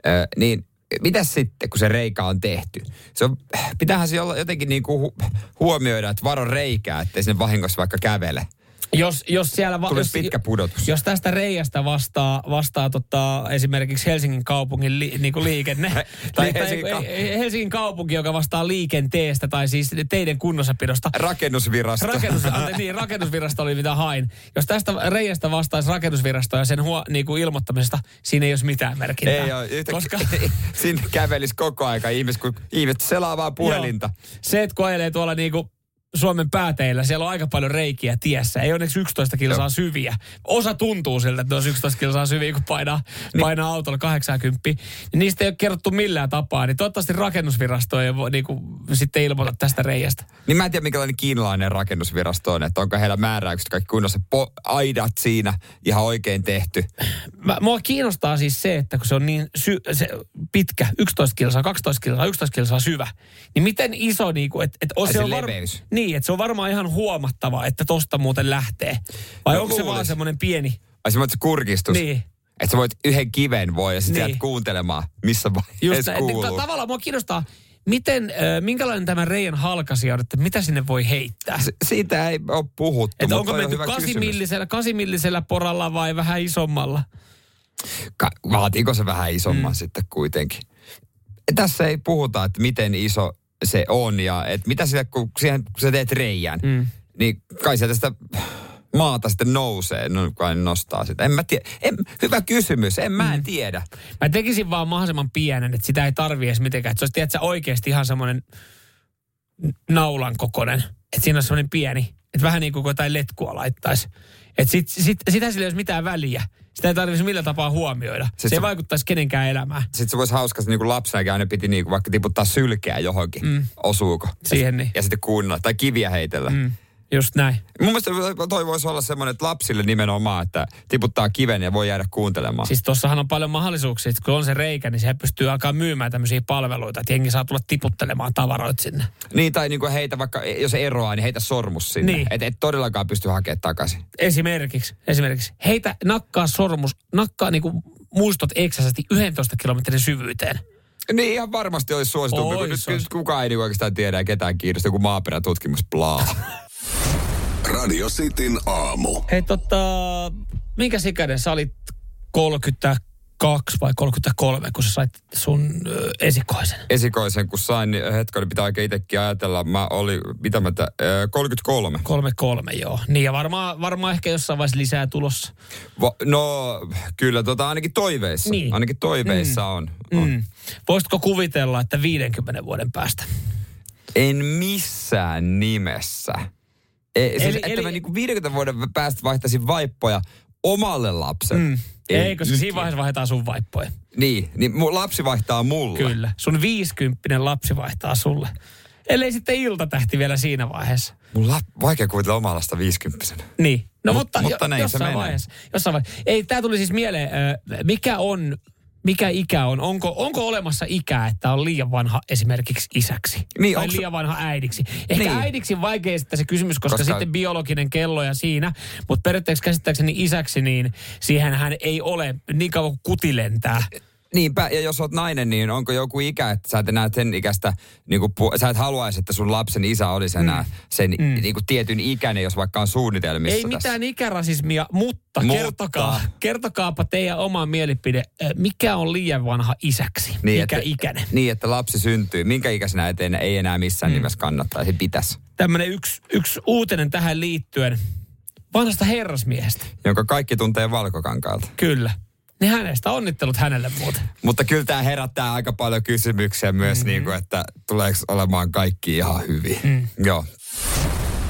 [SPEAKER 3] Ö, niin mitäs sitten, kun se reikä on tehty? Se on, pitäähän se olla jotenkin niin kuin hu, huomioida, että varo reikää, ettei sinne vahingossa vaikka kävele.
[SPEAKER 4] Jos, jos siellä... Va, jos,
[SPEAKER 3] pitkä pudotus.
[SPEAKER 4] Jos tästä reiästä vastaa, vastaa tota, esimerkiksi Helsingin kaupungin li, niin kuin liikenne, tai, tai
[SPEAKER 3] Helsingin kau-
[SPEAKER 4] Helsingin kaupunki, joka vastaa liikenteestä tai siis teiden kunnossapidosta,
[SPEAKER 3] Rakennusvirasto.
[SPEAKER 4] Rakennus, ante, niin, rakennusvirasto oli mitä hain. Jos tästä reiästä vastaisi rakennusvirasto ja sen huo, niin kuin ilmoittamisesta, siinä ei olisi mitään merkintää.
[SPEAKER 3] ei ole, yhtä,
[SPEAKER 4] Koska
[SPEAKER 3] sinne kävelisi koko aika ihmiset, kun ihmiset selaa vaan puhelinta.
[SPEAKER 4] Joo. se, että kun ajelee tuolla niin kuin Suomen pääteillä siellä on aika paljon reikiä tiessä. Ei onneksi 11 kilsaa syviä. Osa tuntuu siltä, että ne on 11 kilsaa syviä, kun painaa, niin. painaa autolla 80. Niin niistä ei ole kerrottu millään tapaa. Niin toivottavasti rakennusvirasto ei voi niin kuin, sitten ilmoita tästä reiästä.
[SPEAKER 3] Niin mä en tiedä, minkälainen kiinalainen rakennusvirasto on, että onko heillä määräykset kaikki kunnossa, po- aidat siinä ihan oikein tehty.
[SPEAKER 4] Mä, mua kiinnostaa siis se, että kun se on niin sy- se pitkä, 11 kilsaa, 12 kilsaa, 11 kilsaa syvä, niin miten iso, niin kuin, että, että
[SPEAKER 3] Ai
[SPEAKER 4] se,
[SPEAKER 3] se
[SPEAKER 4] on
[SPEAKER 3] leveys.
[SPEAKER 4] niin, että se on varmaan ihan huomattava, että tosta muuten lähtee. Vai
[SPEAKER 3] No
[SPEAKER 4] onko se vaan semmoinen pieni,
[SPEAKER 3] Ai se kurkistus.
[SPEAKER 4] niin.
[SPEAKER 3] Että sä voit yhden kiven voi ja sitten
[SPEAKER 4] Niin.
[SPEAKER 3] niin. kuuntelemaan, missä vaiheessa kuuluu.
[SPEAKER 4] Ta- tavallaan mua kiinnostaa, miten, äh, minkälainen tämä reijän halkasija on, että mitä sinne voi heittää?
[SPEAKER 3] S- siitä ei ole puhuttu,
[SPEAKER 4] Että
[SPEAKER 3] mutta
[SPEAKER 4] onko
[SPEAKER 3] on
[SPEAKER 4] menty kasimillisellä, kasimillisellä poralla vai vähän isommalla?
[SPEAKER 3] Ka- vaatiiko se vähän isomman mm. sitten kuitenkin? Tässä ei puhuta, että miten iso se on ja että mitä sille, kun siihen, kun sä teet reijän, mm. niin kai sieltä sitä maata sitten nousee, no kai nostaa sitä. En mä tiedä. En, hyvä kysymys, en mä en
[SPEAKER 4] Mm.
[SPEAKER 3] tiedä.
[SPEAKER 4] Mä tekisin vaan mahdollisimman pienen, että sitä ei tarvi edes mitenkään. Että se olisi tiedätkö, oikeasti ihan semmoinen naulan kokoinen. Että siinä on semmoinen pieni. Että vähän niin kuin kun jotain letkua laittaisi. Että sit, sit, sitä sillä ei olisi mitään väliä. Sitä ei tarvitsisi millään tapaa huomioida. Se,
[SPEAKER 3] Sit
[SPEAKER 4] se ei
[SPEAKER 3] se-
[SPEAKER 4] vaikuttaisi kenenkään elämään.
[SPEAKER 3] Sitten se voisi hauskasti niin kuin lapsenakin aina piti niin kuin vaikka tiputtaa sylkeä johonkin. Mm. Osuuko?
[SPEAKER 4] Siihen niin.
[SPEAKER 3] Ja sitten kuunnella. Tai kiviä heitellä. Mm.
[SPEAKER 4] Just näin.
[SPEAKER 3] Mun mielestä toi voisi olla semmoinen, että lapsille nimenomaan, että tiputtaa kiven ja voi jäädä kuuntelemaan.
[SPEAKER 4] Siis tossahan on paljon mahdollisuuksia, että kun on se reikä, niin se pystyy alkaa myymään tämmöisiä palveluita, että jengi saa tulla tiputtelemaan tavaroita sinne.
[SPEAKER 3] Niin, tai niin kuin heitä vaikka, jos eroaa, niin heitä sormus sinne.
[SPEAKER 4] Niin.
[SPEAKER 3] Että et todellakaan pysty hakemaan takaisin.
[SPEAKER 4] Esimerkiksi, esimerkiksi. Heitä nakkaa sormus, nakkaa niinku muistot eksäisesti 11 kilometrin syvyyteen.
[SPEAKER 3] Niin ihan varmasti olisi suositumpi, kun nyt, kukaan ei niin oikeastaan tiedä ketään kiinnostaa, joku maaperätutkimus blaa.
[SPEAKER 2] Radio Cityn aamu.
[SPEAKER 4] Hei tota, minkä ikäinen sä olit 32 vai 33, kun sä sait sun ö, esikoisen?
[SPEAKER 3] Esikoisen, kun sain, niin hetken pitää oikein itsekin ajatella. Mä olin, mitä mä, tä, ö, 33.
[SPEAKER 4] 33, joo. Niin ja varmaan, varmaan ehkä jossain vaiheessa lisää tulossa.
[SPEAKER 3] Va, no, kyllä tota ainakin toiveissa.
[SPEAKER 4] Niin.
[SPEAKER 3] Ainakin toiveissa on. on.
[SPEAKER 4] Mm. Voisitko kuvitella, että 50 vuoden päästä?
[SPEAKER 3] En missään nimessä. E, siis,
[SPEAKER 4] Eli-
[SPEAKER 3] että
[SPEAKER 4] eli-
[SPEAKER 3] mä niinku 50 vuoden päästä vaihtaisin vaippoja omalle lapselle.
[SPEAKER 4] Mm. Ei, koska siinä vaiheessa vaihdetaan sun vaippoja.
[SPEAKER 3] Niin, niin mun lapsi vaihtaa mulle.
[SPEAKER 4] Kyllä. Sun 50 lapsi vaihtaa sulle. Ellei sitten iltatähti vielä siinä vaiheessa.
[SPEAKER 3] Mun la, vaikea kuvitella omaa lasta 50
[SPEAKER 4] Niin. No
[SPEAKER 3] Mut-
[SPEAKER 4] mutta,
[SPEAKER 3] mutta
[SPEAKER 4] jo,
[SPEAKER 3] näin se
[SPEAKER 4] jossain
[SPEAKER 3] menee.
[SPEAKER 4] vaiheessa. Jossain vaiheessa. Ei, tää tuli siis mieleen, ö, mikä on, mikä ikä on? Onko, onko olemassa ikää, että on liian vanha esimerkiksi isäksi?
[SPEAKER 3] Niin,
[SPEAKER 4] tai
[SPEAKER 3] onks-
[SPEAKER 4] liian vanha äidiksi? Ehkä
[SPEAKER 3] Niin.
[SPEAKER 4] äidiksi vaikea esittää se kysymys, koska,
[SPEAKER 3] Koska-
[SPEAKER 4] sitten biologinen kello ja siinä. Mutta periaatteessa käsittääkseni isäksi, niin siihen hän ei ole niin kauan kuin kuti lentää.
[SPEAKER 3] Niinpä, ja jos oot nainen, niin onko joku ikä, että sä et enää sen ikäistä, niin kuin, sä et haluaisi, että sun lapsen isä olisi enää sen mm. niin kuin tietyn ikäinen, jos vaikka on suunnitelmissa
[SPEAKER 4] Ei
[SPEAKER 3] tässä.
[SPEAKER 4] mitään ikärasismia, mutta,
[SPEAKER 3] Mutta.
[SPEAKER 4] Kertokaa, kertokaapa teidän oma mielipide. Ö, Mikä on liian vanha isäksi?
[SPEAKER 3] Niin,
[SPEAKER 4] Mikä
[SPEAKER 3] että,
[SPEAKER 4] ikäinen?
[SPEAKER 3] Niin, että lapsi syntyy. Minkä ikäisenä eteen ei enää missään mm. nimessä kannattaisi, pitäisi.
[SPEAKER 4] Tämmöinen yksi, yksi uutinen tähän liittyen vanhasta herrasmiehestä.
[SPEAKER 3] Jonka kaikki tuntee valkokankaalta.
[SPEAKER 4] Kyllä. Niin hänestä onnittelut hänelle muuten.
[SPEAKER 3] Mutta kyllä tämä herättää aika paljon kysymyksiä myös, mm-hmm. niin kuin, että tuleeko olemaan kaikki ihan hyvin. Mm. Joo.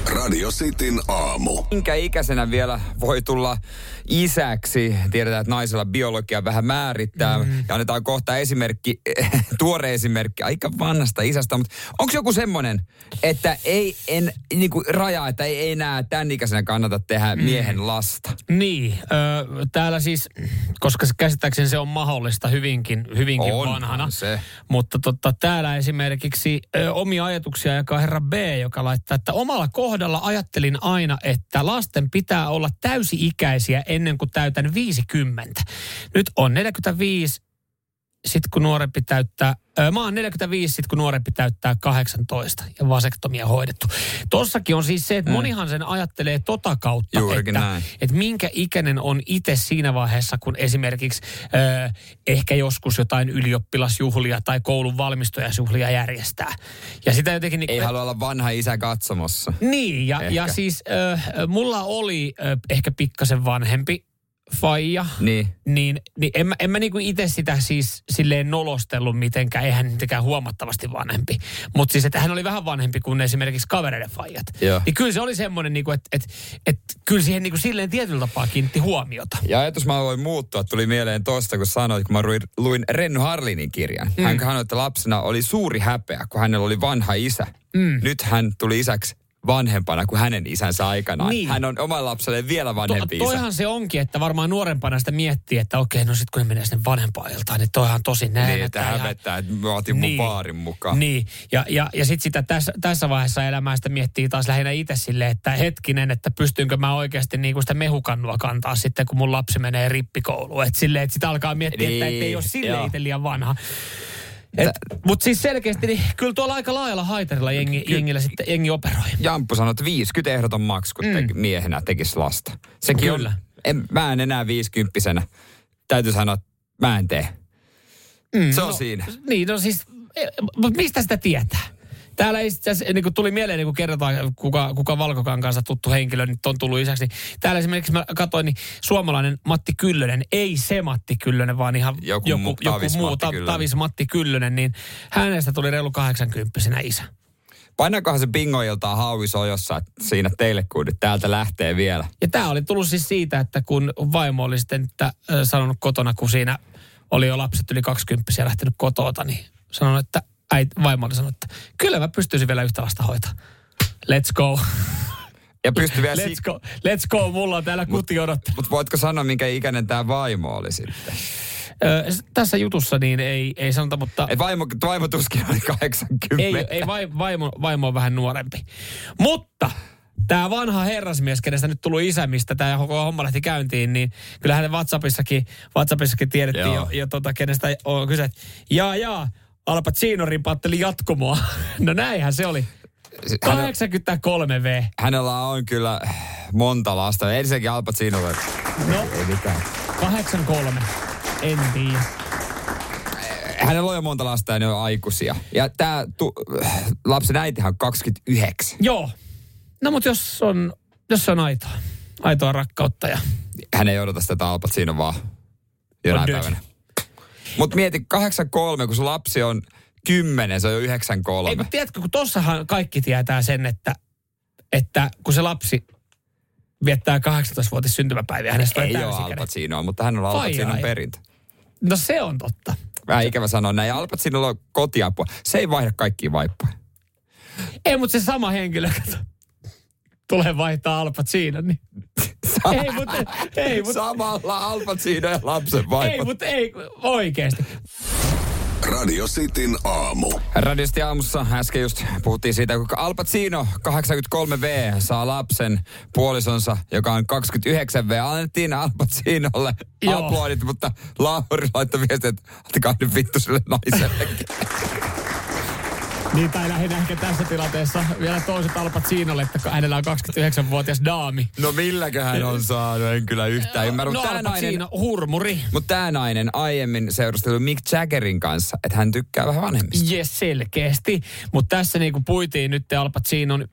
[SPEAKER 2] Radio Cityn aamu.
[SPEAKER 3] Minkä ikäisenä vielä voi tulla isäksi? Tiedetään, että naisella biologia vähän määrittää. Mm. Ja annetaan kohta esimerkki, tuore esimerkki aika vanhasta isästä. Mutta onko joku semmoinen, että ei en, niin kuin raja, että ei enää tämän ikäisenä kannata tehdä miehen lasta?
[SPEAKER 4] Niin, ö, täällä siis, koska se käsittääkseni se on mahdollista hyvinkin, hyvinkin
[SPEAKER 3] On,
[SPEAKER 4] vanhana.
[SPEAKER 3] se.
[SPEAKER 4] Mutta totta, täällä esimerkiksi ö, omia ajatuksia jakaa herra B, joka laittaa, että omalla kohdalla ajattelin aina, että lasten pitää olla täysi-ikäisiä ennen kuin täytän 50. Nyt on 45, sitten kun nuorempi täyttää, ö, mä oon 45, sitten kun nuorempi täyttää 18 ja vasektomia hoidettu. Tossakin on siis se, että monihan sen ajattelee tota kautta,
[SPEAKER 3] Juurikin
[SPEAKER 4] että,
[SPEAKER 3] näin.
[SPEAKER 4] että minkä ikäinen on itse siinä vaiheessa, kun esimerkiksi ö, ehkä joskus jotain ylioppilasjuhlia tai koulun valmistujaisjuhlia järjestää. Ja sitä jotenkin... niin-
[SPEAKER 3] Ei halua olla vanha isä katsomossa.
[SPEAKER 4] Niin, ja,
[SPEAKER 3] Ehkä.
[SPEAKER 4] ja siis ö, mulla oli ö, ehkä pikkasen vanhempi faija,
[SPEAKER 3] Niin.
[SPEAKER 4] niin, niin en mä, en mä niinku itse sitä siis silleen nolostellut mitenkään, eihän mitenkään huomattavasti vanhempi. Mutta siis, että hän oli vähän vanhempi kuin esimerkiksi kavereiden faijat.
[SPEAKER 3] Joo.
[SPEAKER 4] Niin kyllä se oli semmoinen, niinku, että et, et, kyllä siihen niinku silleen tietyllä tapaa kiinnitti huomiota.
[SPEAKER 3] Ja ajatus mä voin muuttua, tuli mieleen tosta, kun sanoit, kun mä luin, luin Renny Harlinin kirjan. Mm. Hän sanoi, että lapsena oli suuri häpeä, kun hänellä oli vanha isä. Mm. Nyt hän tuli isäksi vanhempana kuin hänen isänsä aikanaan.
[SPEAKER 4] Niin.
[SPEAKER 3] Hän on oman lapselle vielä
[SPEAKER 4] To,
[SPEAKER 3] vanhempi isä.
[SPEAKER 4] toihan se onkin, että varmaan nuorempana sitä miettii, että okei, no sitten kun ne menee sinne vanhempaan iltaan, niin toihan on tosi näin.
[SPEAKER 3] Niin, että hävettää, että mä otin mun baarin mukaan.
[SPEAKER 4] Niin, ja, ja, ja sitten sitä tässä, tässä vaiheessa elämää sitä miettii taas lähinnä itse silleen, että hetkinen, että pystynkö mä oikeasti niinku sitä mehukannua kantaa sitten, kun mun lapsi menee rippikouluun. Että silleen, että sitä alkaa miettiä, niin, että
[SPEAKER 3] Niin,
[SPEAKER 4] ei ole sille itse liian vanha. Mutta siis selkeästi, niin kyllä tuolla aika laajalla haitarilla jengi, jengillä sitten jengi operoi.
[SPEAKER 3] Jamppu sanoi, että 50 ehdoton maksu, kun te, miehenä tekisi lasta. Sekin
[SPEAKER 4] Kyllä.
[SPEAKER 3] on, en, mä en enää viisikymppisenä. Täytyy sanoa, että mä en tee.
[SPEAKER 4] Mm,
[SPEAKER 3] Se on
[SPEAKER 4] no,
[SPEAKER 3] siinä.
[SPEAKER 4] Niin, no siis, mutta mistä sitä tietää? Täällä itse asiassa, niin kuin tuli mieleen, niin kun kerrotaan, kuka, kuka Valkokan kanssa tuttu henkilö nyt on tullut isäksi. Niin täällä esimerkiksi mä katsoin, niin suomalainen Matti Kyllönen, ei se Matti Kyllönen, vaan ihan
[SPEAKER 3] Joku
[SPEAKER 4] joku,
[SPEAKER 3] mu-
[SPEAKER 4] joku
[SPEAKER 3] Tavis
[SPEAKER 4] muu,
[SPEAKER 3] Matti Kyllönen.
[SPEAKER 4] Tavis Matti Kyllönen, niin hänestä tuli reilu 80 isä.
[SPEAKER 3] Painakohan se bingoiltaan hauisojossa, siinä teille kun nyt täältä lähtee vielä.
[SPEAKER 4] Ja tämä oli tullut siis siitä, että kun vaimo oli sitten että, sanonut kotona, kun siinä oli jo lapset yli 20 ja lähtenyt kotoota, niin sanonut, että äit, vaimo oli sanonut, että kyllä mä pystyisin vielä yhtä lasta hoitaa. Let's go.
[SPEAKER 3] Ja pysty vielä
[SPEAKER 4] Let's go. Let's go. Mulla on täällä kuti odottaa.
[SPEAKER 3] Mutta voitko sanoa, minkä ikäinen tämä vaimo oli sitten?
[SPEAKER 4] Ö, s- tässä jutussa niin ei, ei sanota, mutta
[SPEAKER 3] Et vaimo, vaimo tuskin oli 80.
[SPEAKER 4] ei, ei vai, vaimo, vaimo on vähän nuorempi. Mutta tämä vanha herrasmies, kenestä nyt tullut isä, mistä tämä koko homma lähti käyntiin, niin kyllä hänen WhatsAppissakin, WhatsAppissakin tiedettiin
[SPEAKER 3] Joo.
[SPEAKER 4] jo, jo tota, kenestä on kyse. Jaa, jaa, Al Pacino rimpaatteli jatkumoa. no näinhän se oli.
[SPEAKER 3] Siis Hänellä,
[SPEAKER 4] 83 V.
[SPEAKER 3] hänellä on kyllä monta lasta. Ensinnäkin Al Pacinolle.
[SPEAKER 4] No,
[SPEAKER 3] Ei mitään.
[SPEAKER 4] 83. En tiedä.
[SPEAKER 3] Hänellä on jo monta lasta ja ne on aikuisia. Ja tämä tu, lapsen äitihän on 29.
[SPEAKER 4] Joo. No mutta jos on, jos on aitoa, aitoa rakkautta ja
[SPEAKER 3] Hän ei odota sitä Al Pacino vaan jonain
[SPEAKER 4] On
[SPEAKER 3] päivänä. Mutta mieti, 83, kun sun lapsi on 10, se on jo 93.
[SPEAKER 4] Ei kun tiedätkö, kun tossahan kaikki tietää sen, että, että kun se lapsi viettää 18-vuotis syntymäpäiviä, hänestä
[SPEAKER 3] ei ole Al. Pacinoa, mutta hän on Al Pacinon perintö.
[SPEAKER 4] No se on totta.
[SPEAKER 3] Vähän ikävä sanoa näin. Al Pacinolla on kotiapua. Se ei vaihda kaikkia vaippoja.
[SPEAKER 4] Ei, mutta se sama henkilö, kato, tulee vaihtaa Al Pacino, niin ei, mutta ei, mutta
[SPEAKER 3] Samalla Al Pacino ja lapsen
[SPEAKER 4] ei,
[SPEAKER 3] vaipot.
[SPEAKER 4] mutta ei, oikeesti.
[SPEAKER 2] Radio Cityn aamu.
[SPEAKER 3] Radiosti aamussa äsken just puhuttiin siitä, kuinka Al Pacino 83V saa lapsen puolisonsa, joka on 29V. Annettiin Al Pacinolle aplodit, mutta Lauri laittoi viestiä, että antakaa nyt vittu sille naisellekin.
[SPEAKER 4] Niin, tai lähinnä ehkä tässä tilanteessa vielä toiset Al Pacinolle, että hänellä on 29-vuotias daami.
[SPEAKER 3] No milläkö hän on saanut, en kyllä yhtään ymmärrä.
[SPEAKER 4] No
[SPEAKER 3] Mutta tämä nainen,
[SPEAKER 4] hurmuri.
[SPEAKER 3] mut tää nainen aiemmin seurusteli Mick Jaggerin kanssa, että hän tykkää vähän vanhemmista.
[SPEAKER 4] Yes, selkeästi. Mutta tässä niinku puitiin nyt Al Pacinon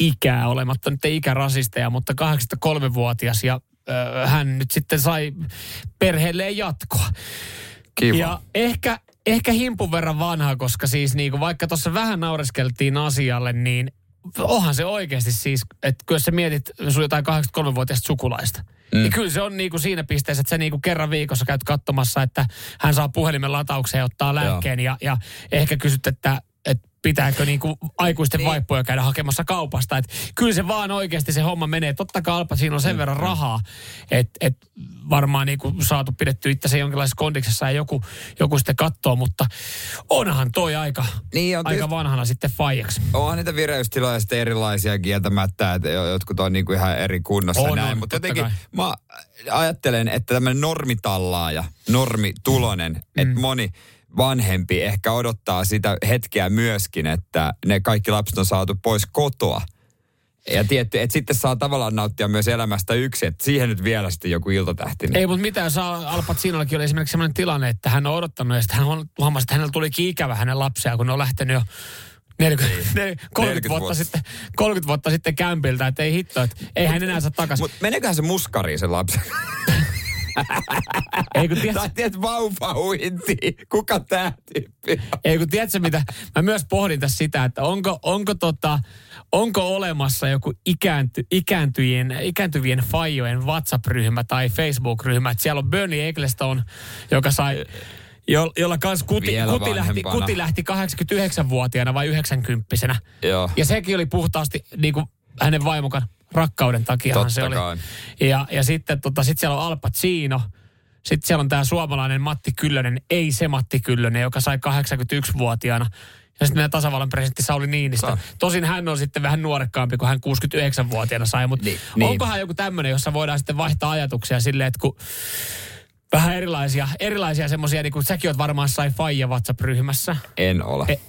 [SPEAKER 4] ikää olematta nyt ikärasisteja, mutta 83-vuotias ja ö, hän nyt sitten sai perheelleen jatkoa.
[SPEAKER 3] Kiva.
[SPEAKER 4] Ja ehkä, ehkä himpun verran vanha, koska siis niinku, vaikka tuossa vähän naureskeltiin asialle, niin onhan se oikeasti siis, että kun sä mietit sun jotain 83-vuotiaista sukulaista, mm. niin kyllä se on niinku siinä pisteessä, että sä niinku kerran viikossa käyt katsomassa, että hän saa puhelimen lataukseen ja ottaa lääkkeen ja, ja ehkä kysyt, että pitääkö niinku aikuisten niin. vaippoja käydä hakemassa kaupasta. Et kyllä se vaan oikeasti se homma menee. Totta kai Alpa siinä on sen verran rahaa, että et varmaan niinku saatu pidetty itse jonkinlaisessa kondiksessa ja joku, joku sitten katsoo, mutta onhan toi aika,
[SPEAKER 3] Niin on
[SPEAKER 4] aika
[SPEAKER 3] tietysti-
[SPEAKER 4] vanhana sitten faijaksi.
[SPEAKER 3] Onhan niitä vireystiloja sitten erilaisia kieltämättä, että jo- jotkut on niinku ihan eri kunnossa
[SPEAKER 4] On,
[SPEAKER 3] näin.
[SPEAKER 4] on,
[SPEAKER 3] Mutta jotenkin
[SPEAKER 4] kai.
[SPEAKER 3] mä ajattelen, että tämmöinen normitallaaja, normitulonen, mm. että moni vanhempi ehkä odottaa sitä hetkeä myöskin, että ne kaikki lapset on saatu pois kotoa. Ja tietty, että sitten saa tavallaan nauttia myös elämästä yksi, että siihen nyt vielä sitten joku iltatähti. Niin.
[SPEAKER 4] Ei, mutta mitä jos Al Al Pacinollakin oli esimerkiksi sellainen tilanne, että hän on odottanut ja sitten hän on- huomasi, että hänellä tulikin ikävä hänen lapsia, kun ne on lähtenyt jo 40, 40, 30,
[SPEAKER 3] 40
[SPEAKER 4] vuotta,
[SPEAKER 3] vuotta.
[SPEAKER 4] sitten, 30 vuotta sitten kämpiltä, että ei hitto, että ei hän enää saa takaisin.
[SPEAKER 3] Mutta meneköhän se muskariin se lapsi?
[SPEAKER 4] Ei kun tiedät,
[SPEAKER 3] Tai tiedät vauvauinti. Kuka tää tyyppi on?
[SPEAKER 4] ei kun tiedätkö mitä, mä myös pohdin tässä sitä, että onko, onko, tota, onko olemassa joku ikäänty, ikääntyjien, ikääntyvien fajojen WhatsApp-ryhmä tai Facebook-ryhmä, että siellä on Bernie Ecclestone, joka sai jo, jolla kanssa kuti,
[SPEAKER 3] Vielä
[SPEAKER 4] kuti, lähti, kuti lähti 89-vuotiaana vai 90
[SPEAKER 3] Joo.
[SPEAKER 4] Ja sekin oli puhtaasti niin kuin hänen vaimokan rakkauden takia
[SPEAKER 3] Totta
[SPEAKER 4] se oli.
[SPEAKER 3] kai.
[SPEAKER 4] Ja, ja sitten tota, sit siellä on Al Pacino. Sitten siellä on tämä suomalainen Matti Kyllönen, ei se Matti Kyllönen, joka sai 81-vuotiaana. Ja sitten meidän tasavallan presidentti Sauli Niinistö.
[SPEAKER 3] Sa-
[SPEAKER 4] Tosin hän on sitten vähän nuorekkaampi, kun hän 69-vuotiaana sai. Mutta
[SPEAKER 3] Niin,
[SPEAKER 4] niin,
[SPEAKER 3] niin.
[SPEAKER 4] onkohan joku tämmöinen, jossa voidaan sitten vaihtaa ajatuksia silleen, että kun vähän erilaisia, erilaisia semmoisia, niin kuin säkin oot varmaan sai Faija WhatsApp-ryhmässä.
[SPEAKER 3] En ole.
[SPEAKER 4] E-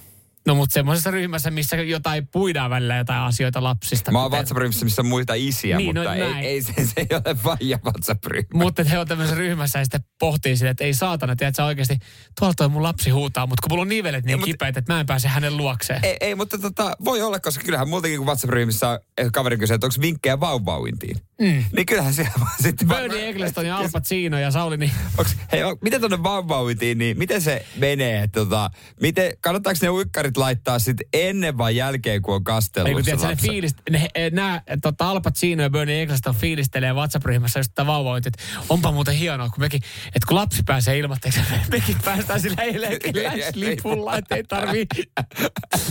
[SPEAKER 4] No mutta semmoisessa ryhmässä, missä jotain puidaan välillä jotain asioita lapsista.
[SPEAKER 3] Mä oon
[SPEAKER 4] kuten-
[SPEAKER 3] WhatsApp-ryhmässä, missä on muita isiä,
[SPEAKER 4] Niin, no
[SPEAKER 3] mutta ei,
[SPEAKER 4] näin.
[SPEAKER 3] ei se, se ei ole vaija WhatsApp-ryhmä.
[SPEAKER 4] Mutta he on tämmöisessä ryhmässä ja sitten pohtii sille, että ei saatana, tiedätkö oikeasti, tuolla toi mun lapsi huutaa, mutta kun mulla on nivelet niin
[SPEAKER 3] Ei, mut-
[SPEAKER 4] kipeät, että mä en pääse hänen luokseen.
[SPEAKER 3] Ei, ei, mutta tota, voi olla, koska kyllähän muutenkin kuin WhatsApp-ryhmissä eh, kaveri kysyy, että onko vinkkejä vauvauintiin. Mm. Niin kyllähän siellä vaan sitten...
[SPEAKER 4] Bernie Eccleston ja Al Pacino ja Sauli, niin
[SPEAKER 3] Onks, hei, on, miten tuonne vauvauintiin, niin miten se menee? Tota, miten, kannattaako ne uikkarit laittaa sitten ennen vai jälkeen, kun on kastellut
[SPEAKER 4] Ei kun
[SPEAKER 3] se
[SPEAKER 4] tiedätkö, ne fiilist, ne, nämä, tota Al Pacino ja Bernie Eccleston fiilistelee WhatsApp-ryhmässä just tätä vauvauintia, että onpa muuten hienoa, kun mekin, että kun lapsi pääsee ilmatteeksi, mekin päästään sillä lipulla, että ei tarvii,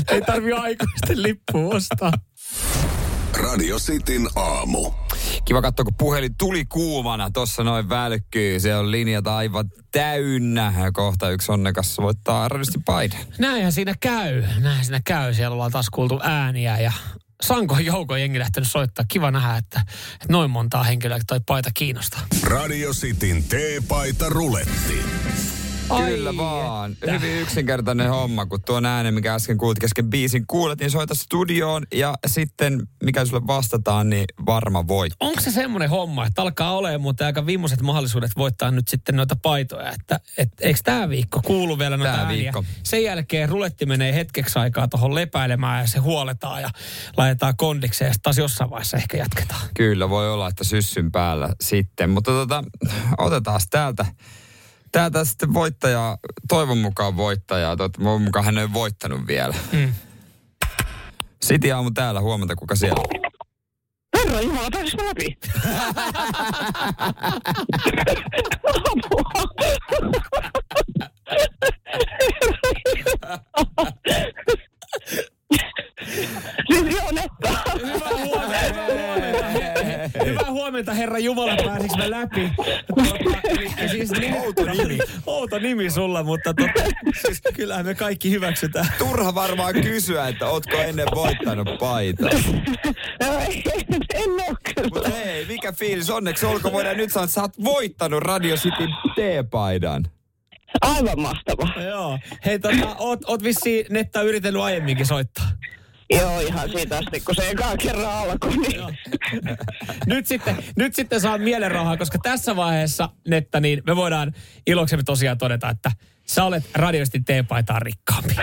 [SPEAKER 4] ei tarvii aikuisten lippua ostaa.
[SPEAKER 2] Radio Cityn aamu.
[SPEAKER 3] Kiva katsoa, kun puhelin tuli kuumana. Tossa noin välkkyy. Se on linjat aivan täynnä. Ja kohta yksi onnekas voittaa radisti paine.
[SPEAKER 4] Näinhän siinä käy. Näinhän siinä käy. Siellä ollaan taas kuultu ääniä ja Sanko joukon jengi lähtenyt soittaa. Kiva nähdä, että, että noin montaa henkilöä toi paita kiinnostaa.
[SPEAKER 2] Radio Cityn teepaita ruletti.
[SPEAKER 3] Kyllä
[SPEAKER 4] Ai
[SPEAKER 3] vaan.
[SPEAKER 4] että.
[SPEAKER 3] Hyvin yksinkertainen homma, kun tuon äänen, mikä äsken kuulit kesken biisin kuulet, niin soita studioon ja sitten mikä sulle vastataan, niin varma voit.
[SPEAKER 4] Onko se semmoinen homma, että alkaa olemaan muuten aika viimeiset mahdollisuudet voittaa nyt sitten noita paitoja? Että et, eikö tämä viikko kuulu vielä noita
[SPEAKER 3] Tää
[SPEAKER 4] ääniä?
[SPEAKER 3] viikko.
[SPEAKER 4] Sen jälkeen ruletti menee hetkeksi aikaa tuohon lepäilemään ja se huoletaan ja laitetaan kondikseen ja sitten taas jossain vaiheessa ehkä jatketaan.
[SPEAKER 3] Kyllä voi olla, että syssyn päällä sitten. Mutta tota, otetaan täältä. Täältä sitten voittaja, toivon mukaan voittaja. Toivon mukaan hän ei voittanut vielä.
[SPEAKER 4] Mm.
[SPEAKER 3] City aamu täällä, huomenta kuka siellä. on.
[SPEAKER 6] Herra Jumala, pääsisikö läpi? siis joo, Netta.
[SPEAKER 4] Hyvää huomenta, Hyvää huomenta, herra Jumala, pääsikö mä läpi? Elikkä siis outo nimi. Outo nimi sulla, mutta tota, siis kyllähän me kaikki hyväksytään.
[SPEAKER 3] Turha varmaan kysyä, että ootko ennen voittanut paita.
[SPEAKER 6] en oo kyllä.
[SPEAKER 3] Mutta hei, mikä fiilis? Onneksi olko voidaan nyt sanoa, että sä oot voittanut Radio Cityn T-paidan.
[SPEAKER 6] Aivan mahtava.
[SPEAKER 4] Joo. Hei, tota, oot, oot vissiin Netta yritellyt aiemminkin soittaa.
[SPEAKER 6] Joo, ihan siitä asti, kun se ekaa kerran alkoi. Niin.
[SPEAKER 4] Nyt sitten, nyt sitten saa mielenrauhaa, koska tässä vaiheessa, Netta, niin me voidaan iloksemme tosiaan todeta, että sä olet radiosti T-paitaan rikkaampi.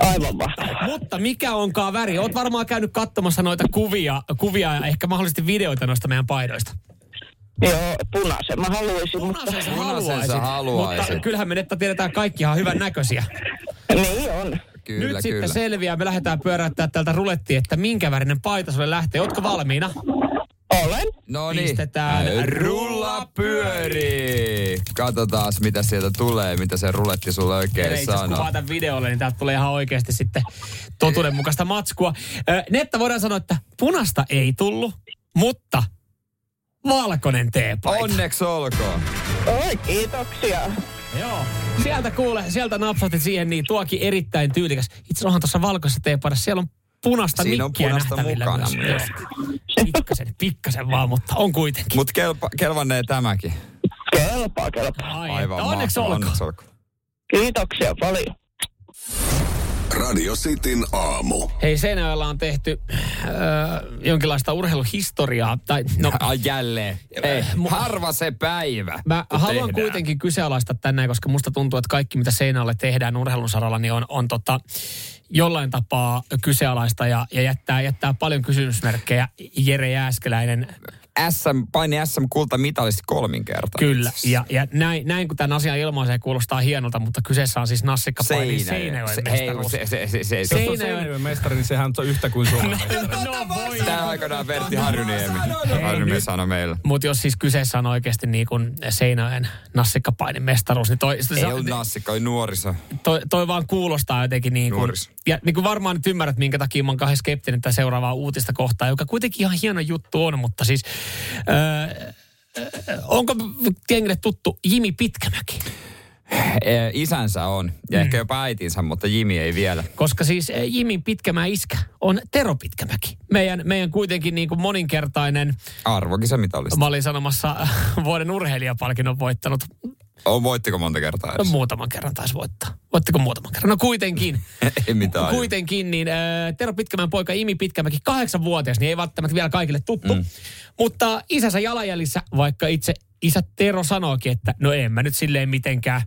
[SPEAKER 6] Aivan mahtava.
[SPEAKER 4] Mutta mikä onkaan väri? Oot varmaan käynyt katsomassa noita kuvia, kuvia ja ehkä mahdollisesti videoita noista meidän paidoista.
[SPEAKER 6] Joo, punaisen mä haluaisin, mutta...
[SPEAKER 4] Punaisen sä haluaisit. Mutta kyllähän me Netta tiedetään kaikki ihan hyvän näköisiä.
[SPEAKER 6] Niin on.
[SPEAKER 3] Kyllä,
[SPEAKER 4] Nyt
[SPEAKER 3] kyllä.
[SPEAKER 4] sitten selviää, me lähdetään pyöräyttää tältä rulettiin, että minkä värinen paita sulle lähtee. Ootko valmiina?
[SPEAKER 6] Olen.
[SPEAKER 3] No niin.
[SPEAKER 4] Pistetään
[SPEAKER 3] Rulla pyörii. Katsotaan, mitä sieltä tulee, mitä se ruletti sulle oikein
[SPEAKER 4] itse asiassa
[SPEAKER 3] sanoo.
[SPEAKER 4] kuvaa tämän videolle, niin täältä tulee ihan oikeasti sitten totuudenmukaista matskua. Netta voidaan sanoa, että punasta ei tullut, mutta valkoinen teepaita.
[SPEAKER 3] Onneksi olkoon.
[SPEAKER 6] Oi, kiitoksia.
[SPEAKER 4] Joo. Sieltä kuule, sieltä napsahti siihen, niin tuokin erittäin tyylikäs. Itse onhan tuossa valkoisessa teepaidassa, siellä on punaista
[SPEAKER 3] Siinä on
[SPEAKER 4] mikkiä
[SPEAKER 3] punaista
[SPEAKER 4] nähtävillä
[SPEAKER 3] mukana
[SPEAKER 4] myös.
[SPEAKER 3] myös.
[SPEAKER 4] Pikkasen, pikkasen vaan, mutta on kuitenkin.
[SPEAKER 3] Mut kelpa, kelvannee tämäkin.
[SPEAKER 6] Kelpaa, kelpaa.
[SPEAKER 4] Ai,
[SPEAKER 3] Aivan
[SPEAKER 4] että onneksi olkoon.
[SPEAKER 3] Onneksi olkoon.
[SPEAKER 6] Kiitoksia paljon.
[SPEAKER 2] Radio Cityn aamu.
[SPEAKER 4] Hei, Seinäjoella on tehty äh, jonkinlaista urheiluhistoriaa. Tai, no,
[SPEAKER 3] Ai jälleen. Ei,
[SPEAKER 4] mu-
[SPEAKER 3] harva se päivä.
[SPEAKER 4] Mä haluan
[SPEAKER 3] tehdään.
[SPEAKER 4] kuitenkin kyseenalaistaa tänne, koska musta tuntuu, että kaikki mitä Seinäjoelle tehdään urheilun saralla, niin on, on tota, jollain tapaa kyseenalaista ja, ja jättää, jättää paljon kysymysmerkkejä. Jere Jääskeläinen
[SPEAKER 3] SM, paini SM-kulta mitalisti kolminkertainen.
[SPEAKER 4] Kyllä, ja, ja näin, näin kun tämän asian ilmaisee kuulostaa hienolta, mutta kyseessä on siis Nassikka Paini Seinäjoen
[SPEAKER 3] se,
[SPEAKER 4] mestaruus.
[SPEAKER 3] se, se, se, se, se,
[SPEAKER 4] Seinäjoen-
[SPEAKER 7] Jos on Seinäjoen mestari, niin sehän on yhtä kuin Suomen mestari.
[SPEAKER 4] No voi.
[SPEAKER 3] Tämä aikanaan Vertti Harjuniemi. Harjuniemi sanoi meille.
[SPEAKER 4] Mutta jos siis kyseessä on oikeasti niin kuin Seinäjoen Nassikkapainin mestaruus, niin toi, se,
[SPEAKER 3] Ei ollut nassikka, oli nuoriso.
[SPEAKER 4] toi, toi vaan kuulostaa jotenkin niin kuin,
[SPEAKER 3] Nuoris.
[SPEAKER 4] ja niin kuin varmaan nyt ymmärrät, minkä takia mä oon kauhean skeptinen tätä seuraavaa uutista kohtaa, joka kuitenkin ihan hieno juttu on, mutta siis öö, onko jengille tuttu Jimi Pitkämäki?
[SPEAKER 3] Eh, Isänsä on, ja ehkä jopa äitinsä, mutta Jimi ei vielä.
[SPEAKER 4] Koska siis eh, Jimin Pitkämä iskä on Tero Pitkämäki. Meidän, meidän kuitenkin niin kuin moninkertainen,
[SPEAKER 3] Arvokisa mitallista.
[SPEAKER 4] mä olin sanomassa vuoden urheilijapalkinnon voittanut
[SPEAKER 3] Oh, voittiko monta kertaa
[SPEAKER 4] No,
[SPEAKER 3] edes?
[SPEAKER 4] muutaman kerran taisi voittaa. Voitteko muutaman kerran? No kuitenkin.
[SPEAKER 3] ei mitään.
[SPEAKER 4] kuitenkin, niin äh, Tero Pitkämän poika Imi Pitkämäki, kahdeksanvuotias, niin ei välttämättä vielä kaikille tuttu. Mm. Mutta isänsä jalanjäljissä, vaikka itse isä Tero sanoikin, että no en mä nyt silleen mitenkään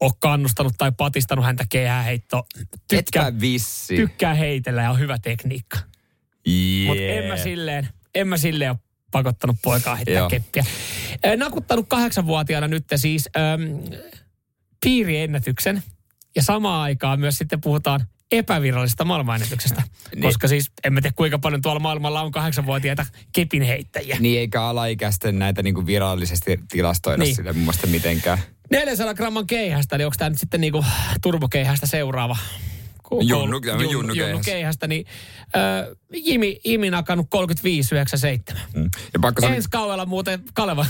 [SPEAKER 4] ole kannustanut tai patistanut häntä kehäheitto. Tykkää,
[SPEAKER 3] Etpä vissi.
[SPEAKER 4] tykkää heitellä ja on hyvä tekniikka.
[SPEAKER 3] Yeah.
[SPEAKER 4] Mutta en mä silleen, en mä silleen ole pakottanut poikaa heittää keppiä. Nakuttanut kahdeksanvuotiaana nyt siis äm, piiriennätyksen. Ja samaan aikaan myös sitten puhutaan epävirallisesta maailmanennätyksestä.
[SPEAKER 3] Niin.
[SPEAKER 4] Koska siis en mä tiedä kuinka paljon tuolla maailmalla on kahdeksanvuotiaita kepinheittäjiä.
[SPEAKER 3] Niin eikä alaikäisten näitä niinku virallisesti tilastoida
[SPEAKER 4] Niin.
[SPEAKER 3] sille mun mielestä mitenkään.
[SPEAKER 4] 400 gramman keihästä, niin onko tämä nyt sitten niinku turbokeihästä seuraava? Ku-
[SPEAKER 3] Junnu-
[SPEAKER 4] koul-
[SPEAKER 3] tämä on
[SPEAKER 4] junnu,
[SPEAKER 3] junnukeihäs.
[SPEAKER 4] junnu keihästä, niin äh, Jimi, Jimi nakannut 35,97.
[SPEAKER 3] Mm. Ja pakko sanoa,
[SPEAKER 4] Ensi kaudella muuten Kaleva,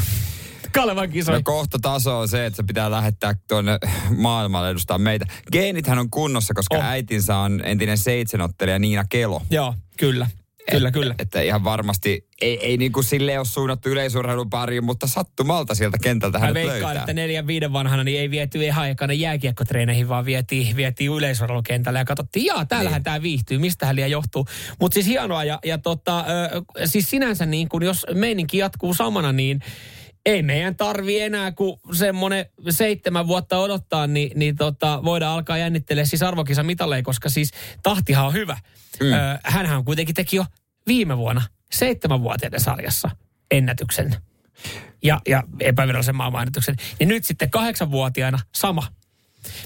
[SPEAKER 4] Kalevan kisoja.
[SPEAKER 3] no kohta taso on se, että se pitää lähettää tuonne maailmalle edustaa meitä. Geenithän on kunnossa, koska oh. äitinsä on entinen seitsemänottelija Niina Kelo.
[SPEAKER 4] Joo, kyllä. Kyllä, kyllä.
[SPEAKER 3] Että ihan varmasti, ei, ei niin kuin silleen ole suunnattu yleisurheilun pariin, mutta sattumalta sieltä kentältä
[SPEAKER 4] Mä
[SPEAKER 3] hänet
[SPEAKER 4] veikkaan,
[SPEAKER 3] löytää.
[SPEAKER 4] että neljän viiden vanhana niin ei viety ihan aikana jääkiekkotreeneihin, vaan vietiin, vietiin yleisurheilukentälle ja katsottiin, jaa, täällähän
[SPEAKER 3] Niin.
[SPEAKER 4] tämä viihtyy, mistähän liian johtuu. Mutta siis hienoa ja, ja tota, siis sinänsä niin kun jos meininki jatkuu samana, niin ei meidän tarvi enää, kun semmoinen seitsemän vuotta odottaa, niin, niin tota, voidaan alkaa jännittelee siis arvokisa mitaleja, koska siis tahtihan on hyvä. Mm. Ö, hänhän kuitenkin teki jo viime vuonna seitsemänvuotiaiden sarjassa ennätyksen ja, ja epävirallisen maailmanennätyksen. Ja nyt sitten kahdeksanvuotiaana sama.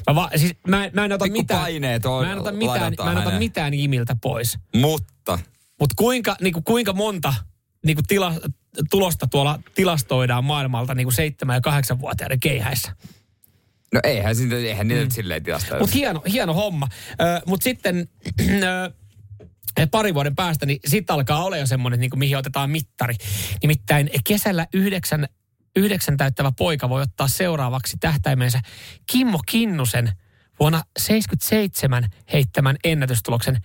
[SPEAKER 4] Mä, va, siis mä, en- mä en ota
[SPEAKER 3] Pikku
[SPEAKER 4] mitään,
[SPEAKER 3] on-
[SPEAKER 4] mä en ota mitään, mä en ota mitään Jimiltä pois.
[SPEAKER 3] Mutta
[SPEAKER 4] Mutta kuinka, niinku, kuinka monta niinku, tila, tulosta tuolla tilastoidaan maailmalta niinku seitsemän- ja kahdeksanvuotiaiden keihäissä?
[SPEAKER 3] no eihän, siitä, eihän niitä mm. silleen tilasta.
[SPEAKER 4] Mutta hieno, hieno homma. Mutta sitten ö, pari vuoden päästä, niin sitten alkaa olla jo semmoinen, niin mihin otetaan mittari. Nimittäin kesällä yhdeksän, yhdeksän täyttävä poika voi ottaa seuraavaksi tähtäimensä Kimmo Kinnusen vuonna 77 heittämän ennätystuloksen 44,97,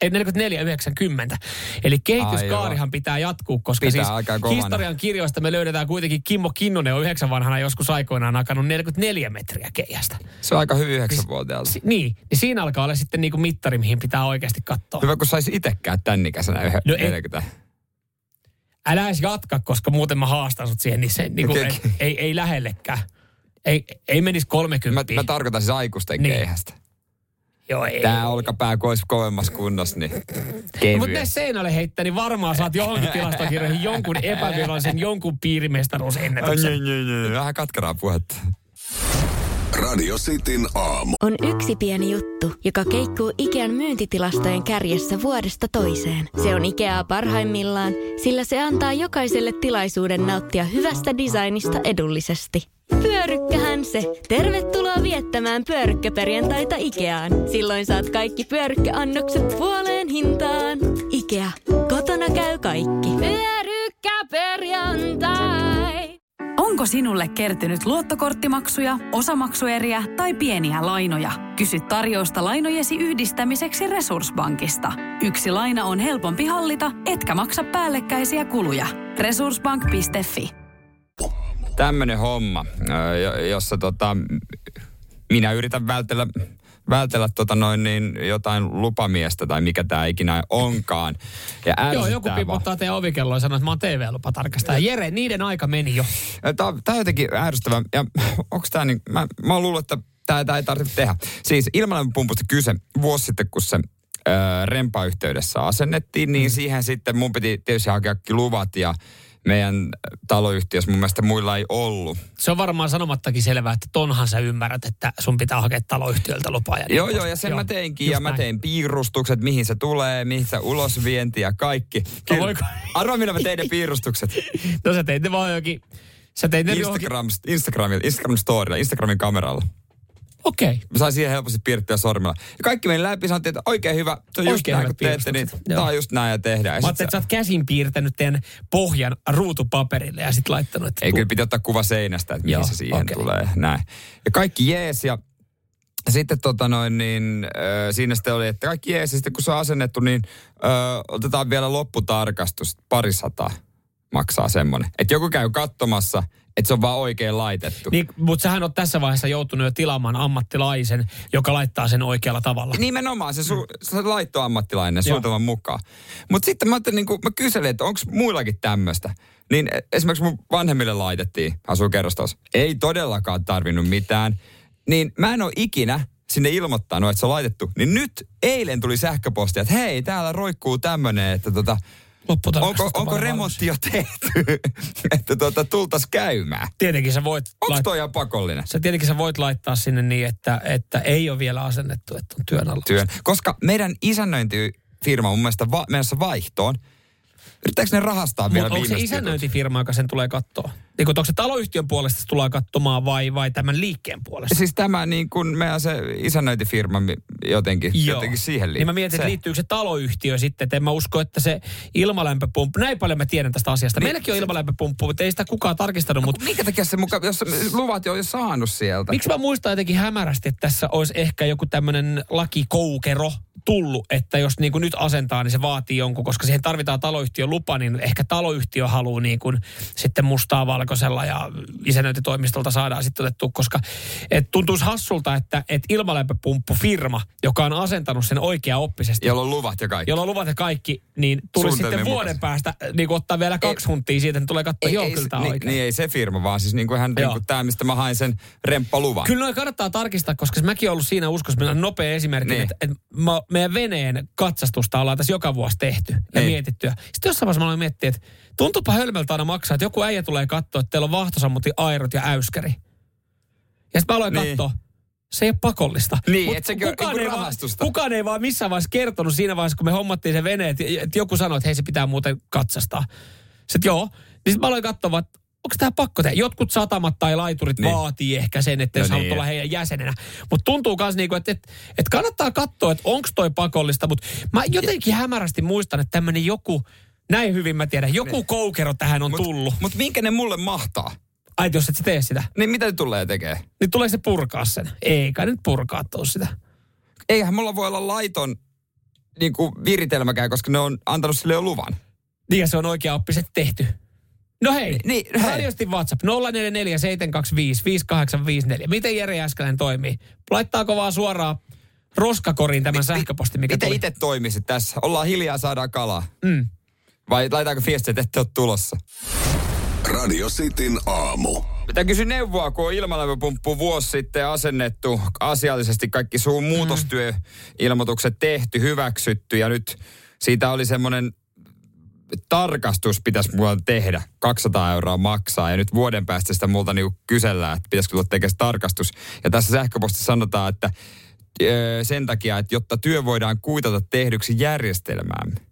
[SPEAKER 4] ei 44,90. Eli kehityskaarihan pitää jatkuu, koska
[SPEAKER 3] Pitää
[SPEAKER 4] siis historian kirjoista me löydetään kuitenkin Kimmo Kinnunen on yhdeksän vanhana joskus aikoinaan nakannut 44 metriä keihästä.
[SPEAKER 3] Se on aika hyvin yhdeksänvuotiaalta.
[SPEAKER 4] Si- niin, niin siinä alkaa olla sitten niinku mittari, mihin pitää oikeasti katsoa.
[SPEAKER 3] Hyvä, kun saisi itsekään tän ikäisenä yhden
[SPEAKER 4] No ei-
[SPEAKER 3] 40.
[SPEAKER 4] Älä edes jatka, koska muuten mä haastan sut siihen, niin se niinku,
[SPEAKER 3] Okei,
[SPEAKER 4] ei, ei, ei lähellekään. Ei, ei menisi 30.
[SPEAKER 3] Mä, mä tarkoitan siis aikuisten
[SPEAKER 4] Niin.
[SPEAKER 3] niin. keihästä.
[SPEAKER 4] Joo, ei.
[SPEAKER 3] Tää olkapää, kun olisi kovemmassa kunnossa, niin
[SPEAKER 4] No, mutta ne seinälle heittää, niin varmaan saat johonkin tilastokirjoihin jonkun epävirallisen, jonkun piirimestaruusennätyksen.
[SPEAKER 3] Vähän katkeraa puhetta.
[SPEAKER 2] Radio Cityn aamu.
[SPEAKER 8] On yksi pieni juttu, joka keikkuu Ikean myyntitilastojen kärjessä vuodesta toiseen. Se on Ikeaa parhaimmillaan, sillä se antaa jokaiselle tilaisuuden nauttia hyvästä designista edullisesti. Pyörykkähän se. Tervetuloa viettämään pyörykkäperjantaita Ikeaan. Silloin saat kaikki pyörykkäannokset puoleen hintaan. Ikea. Kotona käy kaikki. Pyörykkäperjantai.
[SPEAKER 1] Onko sinulle kertynyt luottokorttimaksuja, osamaksueriä tai pieniä lainoja? Kysy tarjousta lainojesi yhdistämiseksi Resurssbankista. Yksi laina on helpompi hallita, etkä maksa päällekkäisiä kuluja. Resurssbank.fi
[SPEAKER 3] Tämmönen homma, jossa tota, minä yritän vältellä, vältellä tota noin niin jotain lupamiestä tai mikä tämä ikinä onkaan. Ja
[SPEAKER 4] Joo, joku
[SPEAKER 3] vaan.
[SPEAKER 4] piputtaa teidän ovikelloa ja sanoo, että mä oon TV-lupatarkastaja. Jere, niiden aika meni jo.
[SPEAKER 3] Tämä on jotenkin ärsyttävä. Ja onko tämä niin, mä, mä oon luullut, että tämä ei tarvitse tehdä. Siis ilmalämpöpumpusta kyse vuosi sitten, kun se rempayhteydessä asennettiin, niin
[SPEAKER 4] Mm.
[SPEAKER 3] siihen sitten mun piti tietysti hakea luvat ja meidän taloyhtiössä mun mielestä muilla ei ollut.
[SPEAKER 4] Se on varmaan sanomattakin selvää, että tonhan sä ymmärrät, että sun pitää hakea taloyhtiöltä lupaa. Ja niin
[SPEAKER 3] Joo, joo,
[SPEAKER 4] poispäin.
[SPEAKER 3] ja sen
[SPEAKER 4] Joo,
[SPEAKER 3] mä teinkin,
[SPEAKER 4] just
[SPEAKER 3] ja mä
[SPEAKER 4] näin.
[SPEAKER 3] tein piirustukset, mihin se tulee, mihin se ulosvienti ja kaikki. Kyllä.
[SPEAKER 4] voiko-
[SPEAKER 3] Arvaa, millä mä tein ne piirustukset.
[SPEAKER 4] No sä teit ne vaan jokin... Sä teit ne johonkin...
[SPEAKER 3] Instagram, Instagram storilla, Instagramin kameralla.
[SPEAKER 4] Okei. Okay.
[SPEAKER 3] Mä sain siihen helposti piirrettyä sormella. Ja kaikki meni läpi, sanottiin, että oikein hyvä, se on just
[SPEAKER 4] Oikein
[SPEAKER 3] näin,
[SPEAKER 4] hyvät
[SPEAKER 3] kun teette, niin.
[SPEAKER 4] Joo.
[SPEAKER 3] tää on just näin ja tehdään. Ja
[SPEAKER 4] Mä ajattelin, että
[SPEAKER 3] sä-
[SPEAKER 4] oot käsin piirtänyt teidän pohjan ruutupaperille ja sit laittanut, että...
[SPEAKER 3] Ei kyllä piti ottaa kuva seinästä, että mihin
[SPEAKER 4] Joo,
[SPEAKER 3] se siihen
[SPEAKER 4] okei.
[SPEAKER 3] tulee. Näin. Ja kaikki jees ja sitten tota noin, niin, äh, siinä sitten oli, että kaikki jees ja sitten kun se on asennettu, niin äh, otetaan vielä lopputarkastus, parisataa maksaa semmoinen. Että joku käy katsomassa, että se on vaan oikein laitettu.
[SPEAKER 4] Niin, mutta sähän on tässä vaiheessa joutunut jo tilaamaan ammattilaisen, joka laittaa sen oikealla tavalla.
[SPEAKER 3] Nimenomaan, se, su, se laittoi ammattilainen suunnitelman mukaan. Mutta sitten mä, niin kun, mä kyselin, että onko muillakin tämmöistä. Niin esimerkiksi mun vanhemmille laitettiin, asuu kerrostalossa. Ei todellakaan tarvinnut mitään. Niin mä en ole ikinä sinne ilmoittanut, että se on laitettu. Niin nyt eilen tuli sähköposti, että hei, täällä roikkuu tämmönen, että tota, onko, onko remontti jo tehty, että tota, tultas käymään.
[SPEAKER 4] Tietenkin sä voit...
[SPEAKER 3] Onko
[SPEAKER 4] lait-
[SPEAKER 3] toi ihan pakollinen?
[SPEAKER 4] Sä tietenkin sä voit laittaa sinne niin, että, että ei ole vielä asennettu, että on työn alla.
[SPEAKER 3] työn. Koska meidän isännöintifirma mun mielestä va- menossa vaihtoon. Yrittääkö ne rahastaa vielä
[SPEAKER 4] Mutta onko se isännöintifirma, joka sen tulee katsoa? Niin kun, onko se taloyhtiön puolesta se tulee katsomaan vai, vai tämän liikkeen puolesta?
[SPEAKER 3] Siis tämä niin kuin meidän se isännöintifirma jotenkin, jotenkin siihen liittyy.
[SPEAKER 4] Niin mä mietin, että liittyykö se taloyhtiö sitten, että en mä usko, että se ilmalämpöpumppu, näin paljon mä tiedän tästä asiasta.
[SPEAKER 3] Niin,
[SPEAKER 4] Meilläkin on
[SPEAKER 3] se-
[SPEAKER 4] ilmalämpöpumppu, mutta ei sitä kukaan tarkistanut, mutta
[SPEAKER 3] Minkä takia se muka, jos luvat jo saanut sieltä?
[SPEAKER 4] Miksi mä muistan jotenkin hämärästi, että tässä olisi ehkä joku tämmöinen lakikoukero tullut, että jos niin kuin nyt asentaa, niin se vaatii jonkun, koska siihen tarvitaan taloyhtiön lupa, niin ehkä taloyhtiö haluaa niin kuin sitten mustaa valkoisella ja isännöintitoimistolta saadaan sitten otettu, koska et tuntuisi hassulta, että et ilmalämpöpumppufirma, joka on asentanut sen oikea oppisesti,
[SPEAKER 3] Jolla on luvat ja kaikki.
[SPEAKER 4] jolla on luvat ja kaikki, niin tulisi sitten vuoden päästä niin kuin ottaa vielä kaksi huntia siitä, niin tulee katsoa, joo, kyllä
[SPEAKER 3] se-
[SPEAKER 4] tämä
[SPEAKER 3] niin,
[SPEAKER 4] oikein.
[SPEAKER 3] niin, ei se firma, vaan siis niin kuin hän, niin kuin tämä, mistä mä hain sen remppaluvan.
[SPEAKER 4] Kyllä noin kannattaa tarkistaa, koska mäkin olen ollut siinä uskossa, meillä on nopea esimerkki,
[SPEAKER 3] Niin.
[SPEAKER 4] että, että mä, meidän veneen katsastusta ollaan tässä joka vuosi tehty ja
[SPEAKER 3] Niin.
[SPEAKER 4] mietitty. Ja Sitten jossain vaiheessa mä aloin miettiä, että tuntuupa hölmöltä aina maksaa, että joku äijä tulee katsoa, että teillä on vahtosammutin airot ja äyskäri. Ja sitten mä aloin
[SPEAKER 3] Niin.
[SPEAKER 4] katsoa, se ei ole pakollista.
[SPEAKER 3] Niin,
[SPEAKER 4] Mut
[SPEAKER 3] et sekin on
[SPEAKER 4] kukaan, ei vaan, kukaan ei vaan missään vaiheessa kertonut siinä vaiheessa, kun me hommattiin se vene, että, että joku sanoi, että hei se pitää muuten katsastaa. Sitten joo. Niin sitten mä aloin katsoa, että onko tämä pakko tehdä? Jotkut satamat tai laiturit
[SPEAKER 3] Niin.
[SPEAKER 4] vaatii ehkä sen, että
[SPEAKER 3] No
[SPEAKER 4] jos
[SPEAKER 3] niin.
[SPEAKER 4] olla heidän jäsenenä. Mutta tuntuu myös niinku, että, että, että kannattaa katsoa, että onko toi pakollista. Mutta mä jotenkin hämärästi muistan, että tämmöinen joku, näin hyvin mä tiedän, joku
[SPEAKER 3] Niin.
[SPEAKER 4] koukero tähän on
[SPEAKER 3] Mut-
[SPEAKER 4] tullut.
[SPEAKER 3] Mutta minkä ne mulle mahtaa?
[SPEAKER 4] Ai et jos et sä tee sitä,
[SPEAKER 3] Niin mitä ne tulee tekemään?
[SPEAKER 4] niin tulee se purkaa sen. Ei kai nyt purkaa tuu sitä.
[SPEAKER 3] Eihän mulla voi olla laiton niin kuin viritelmäkään, koska ne on antanut sille jo luvan.
[SPEAKER 4] Niin ja se on oikea oppiset tehty. No hei,
[SPEAKER 3] Niin, hei.
[SPEAKER 4] radiosti WhatsApp 0447255854. Miten Jere Jäskäläinen toimii? Laittaako vaan suoraan roskakoriin tämän sähköpostin, mikä
[SPEAKER 3] Miten itse toimisit tässä? Ollaan hiljaa, saadaan kalaa.
[SPEAKER 4] Mm.
[SPEAKER 3] Vai laitaanko viestiä, että ette ole tulossa?
[SPEAKER 2] Radio Cityn aamu.
[SPEAKER 3] Mitä kysy neuvoa, kun on ilmalämpöpumppu vuosi sitten asennettu, asiallisesti kaikki suun muutostyöilmoitukset tehty, hyväksytty ja nyt siitä oli semmoinen tarkastus pitäisi mulla tehdä. 200 euroa maksaa ja nyt vuoden päästä sitä multa niinku kysellään, että pitäisikö tulla tekemään tarkastus. Ja tässä sähköpostissa sanotaan, että sen takia, että jotta työ voidaan kuitata tehdyksi järjestelmäämme.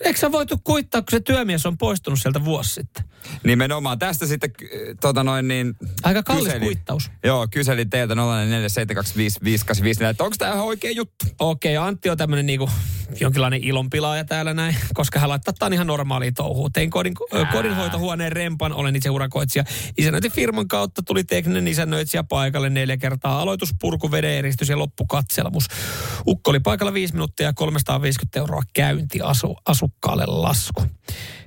[SPEAKER 4] Eikö sä voitu kuittaa, kun se työmies on poistunut sieltä vuosi sitten?
[SPEAKER 3] Nimenomaan tästä sitten tota noin niin...
[SPEAKER 4] Aika kallis
[SPEAKER 3] kyselin.
[SPEAKER 4] kuittaus.
[SPEAKER 3] Joo, kyselin teiltä 04725585, että onko tämä ihan oikea juttu?
[SPEAKER 4] Okei, Antti on tämmöinen niinku jonkinlainen ilonpilaaja täällä näin, koska hän laittaa tämän ihan normaaliin touhuun. Tein kodin, kodinhoitohuoneen rempan, olen itse urakoitsija. Isännöintifirman kautta tuli tekninen isännöitsijä paikalle neljä kertaa. Aloituspurku, vedeeristys ja loppukatselmus. Ukko oli paikalla viisi minuuttia ja 350 euroa käynti asu, asukkaalle lasku.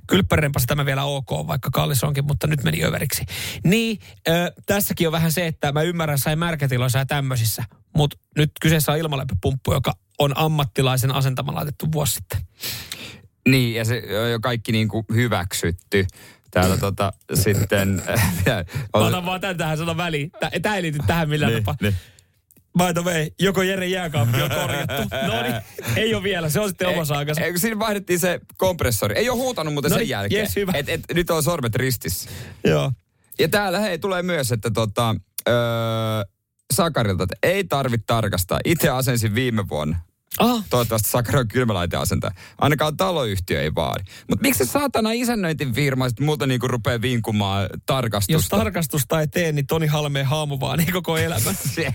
[SPEAKER 4] Kylppärempassa tämä vielä ok, vaikka kallis onkin, mutta nyt meni överiksi. Niin, ö, tässäkin on vähän se, että mä ymmärrän, sai märkätiloissa ja tämmöisissä, mutta nyt kyseessä on ilmalämpöpumppu, joka on ammattilaisen asentama laitettu vuosi sitten.
[SPEAKER 3] Niin, ja se on jo kaikki niin kuin hyväksytty. Täällä tota sitten...
[SPEAKER 4] Mä otan vaan tämän tähän sanon väliin. Tämä ei liity tähän millään
[SPEAKER 3] niin,
[SPEAKER 4] tapaa.
[SPEAKER 3] niin.
[SPEAKER 4] By the way, joko Jere jääkaappi on korjattu. No niin, ei ole vielä, se on sitten oma saakansa.
[SPEAKER 3] Ei, siinä vaihdettiin se kompressori. Ei ole huutanut muuten
[SPEAKER 4] No
[SPEAKER 3] sen
[SPEAKER 4] niin,
[SPEAKER 3] jälkeen.
[SPEAKER 4] jes, hyvä.
[SPEAKER 3] Et, et, nyt on sormet ristissä.
[SPEAKER 4] Joo.
[SPEAKER 3] Ja täällä hei, tulee myös, että tota, öö, Sakarilta, että ei tarvitse tarkastaa. Itse asensin viime vuonna.
[SPEAKER 4] Ah,
[SPEAKER 3] Toivottavasti Sakari on kylmälaiteasentaja. Ainakaan taloyhtiö ei vaadi. Mutta miksi se saatana isännöintifirma sitten multa niinku rupeaa vinkumaan tarkastusta?
[SPEAKER 4] jos tarkastusta ei tee, niin Toni Halmeen haamu vaan niin koko elämä.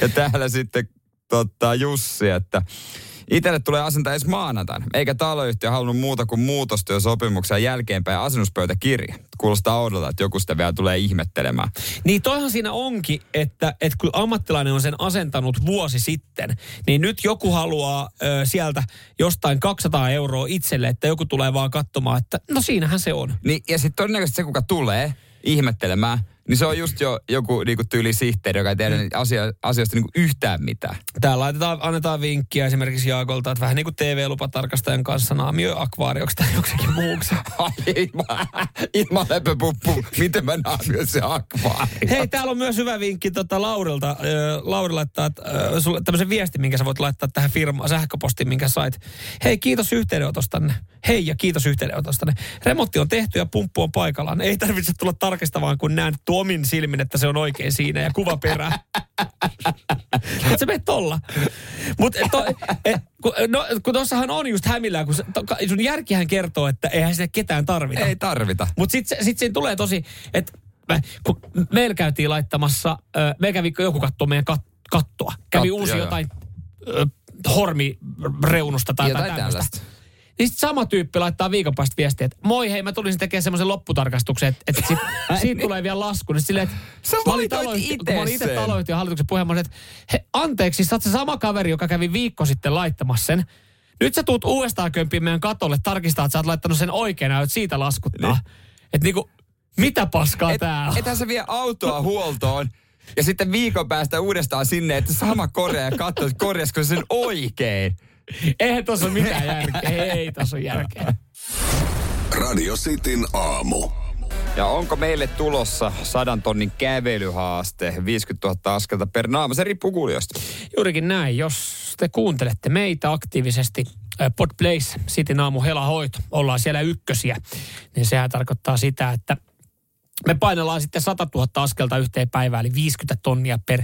[SPEAKER 3] ja täällä sitten tota, Jussi, että itselle tulee asentaa edes maanantaina, eikä taloyhtiö halunnut muuta kuin muutostyösopimuksen jälkeenpäin asennuspöytäkirja. Kuulostaa oudolta, että joku sitä vielä tulee ihmettelemään.
[SPEAKER 4] Niin toihan siinä onkin, että, että kun ammattilainen on sen asentanut vuosi sitten, niin nyt joku haluaa ö, sieltä jostain 200 euroa itselle, että joku tulee vaan katsomaan, että no siinähän se on.
[SPEAKER 3] Niin, ja sitten todennäköisesti se, kuka tulee ihmettelemään, niin se on just jo joku niinku tyyli sihteeri, joka ei tiedä mm. asia, asioista niinku yhtään mitään.
[SPEAKER 4] Täällä laitetaan, annetaan vinkkiä esimerkiksi Jaakolta, että vähän niin kuin TV-lupatarkastajan kanssa naamioi akvaarioksi tai joksikin muuksi.
[SPEAKER 3] Ai, ilma, läpöpuppu, miten mä naamioin se akvaari.
[SPEAKER 4] Hei, täällä on myös hyvä vinkki tota Laurilta. Äh, Lauri laittaa äh, sulle tämmöisen viestin, minkä sä voit laittaa tähän firmaan sähköpostiin, minkä sait. Hei, kiitos yhteydenotostanne. Hei ja kiitos yhteydenotostanne. Remontti on tehty ja pumppu on paikallaan. Ei tarvitse tulla tarkistamaan, kun näen tuomin silmin, että se on oikein siinä ja kuva perään. Et sä menet tolla. Mutta to, et, kun, no, kun tossahan on just hämillään, kun sun järkihän kertoo, että eihän sinne ketään tarvita.
[SPEAKER 3] Ei tarvita.
[SPEAKER 4] Mutta sitten sit siinä tulee tosi, että kun meillä käytiin laittamassa, meillä kävi joku kattoo meidän kat, kattoa. Kävi
[SPEAKER 3] Katto,
[SPEAKER 4] uusi
[SPEAKER 3] joo, joo.
[SPEAKER 4] jotain ö, hormireunusta tai
[SPEAKER 3] Jotain
[SPEAKER 4] jotain tämmöistä.
[SPEAKER 3] tällaista.
[SPEAKER 4] Niin sit sama tyyppi laittaa viikon päästä viestiä, että moi hei, mä tulisin tekemään semmoisen lopputarkastuksen, että, että sit, siitä tulee vielä lasku. Niin silleen, että
[SPEAKER 3] Sä
[SPEAKER 4] mä olin taloyhtiö-
[SPEAKER 3] itse
[SPEAKER 4] kun mä olin itse taloyhtiön hallituksen puheenjohtaja, että he, anteeksi, sä oot se sama kaveri, joka kävi viikko sitten laittamassa sen. Nyt sä tuut uudestaan kömpiin meidän katolle, tarkistaa, että sä oot laittanut sen oikein aiot siitä laskuttaa. Niin. Että niinku, mitä paskaa
[SPEAKER 3] Et,
[SPEAKER 4] tää on?
[SPEAKER 3] ethän se vie autoa huoltoon. Ja sitten viikon päästä uudestaan sinne, että sama korjaa ja katsoo, että korjasko sen oikein.
[SPEAKER 4] Eihän tossa ole mitään järkeä. Ei tossa ole järkeä.
[SPEAKER 2] Radio Cityn aamu.
[SPEAKER 3] Ja onko meille tulossa sadan tonnin kävelyhaaste, 50 000 askelta per naama? Se riippuu kuulijoista.
[SPEAKER 4] Juurikin näin. Jos te kuuntelette meitä aktiivisesti Podplace, City Aamu Helahoito, ollaan siellä ykkösiä, niin sehän tarkoittaa sitä, että me painellaan sitten 100 000 askelta yhteen päivään, eli 50 tonnia per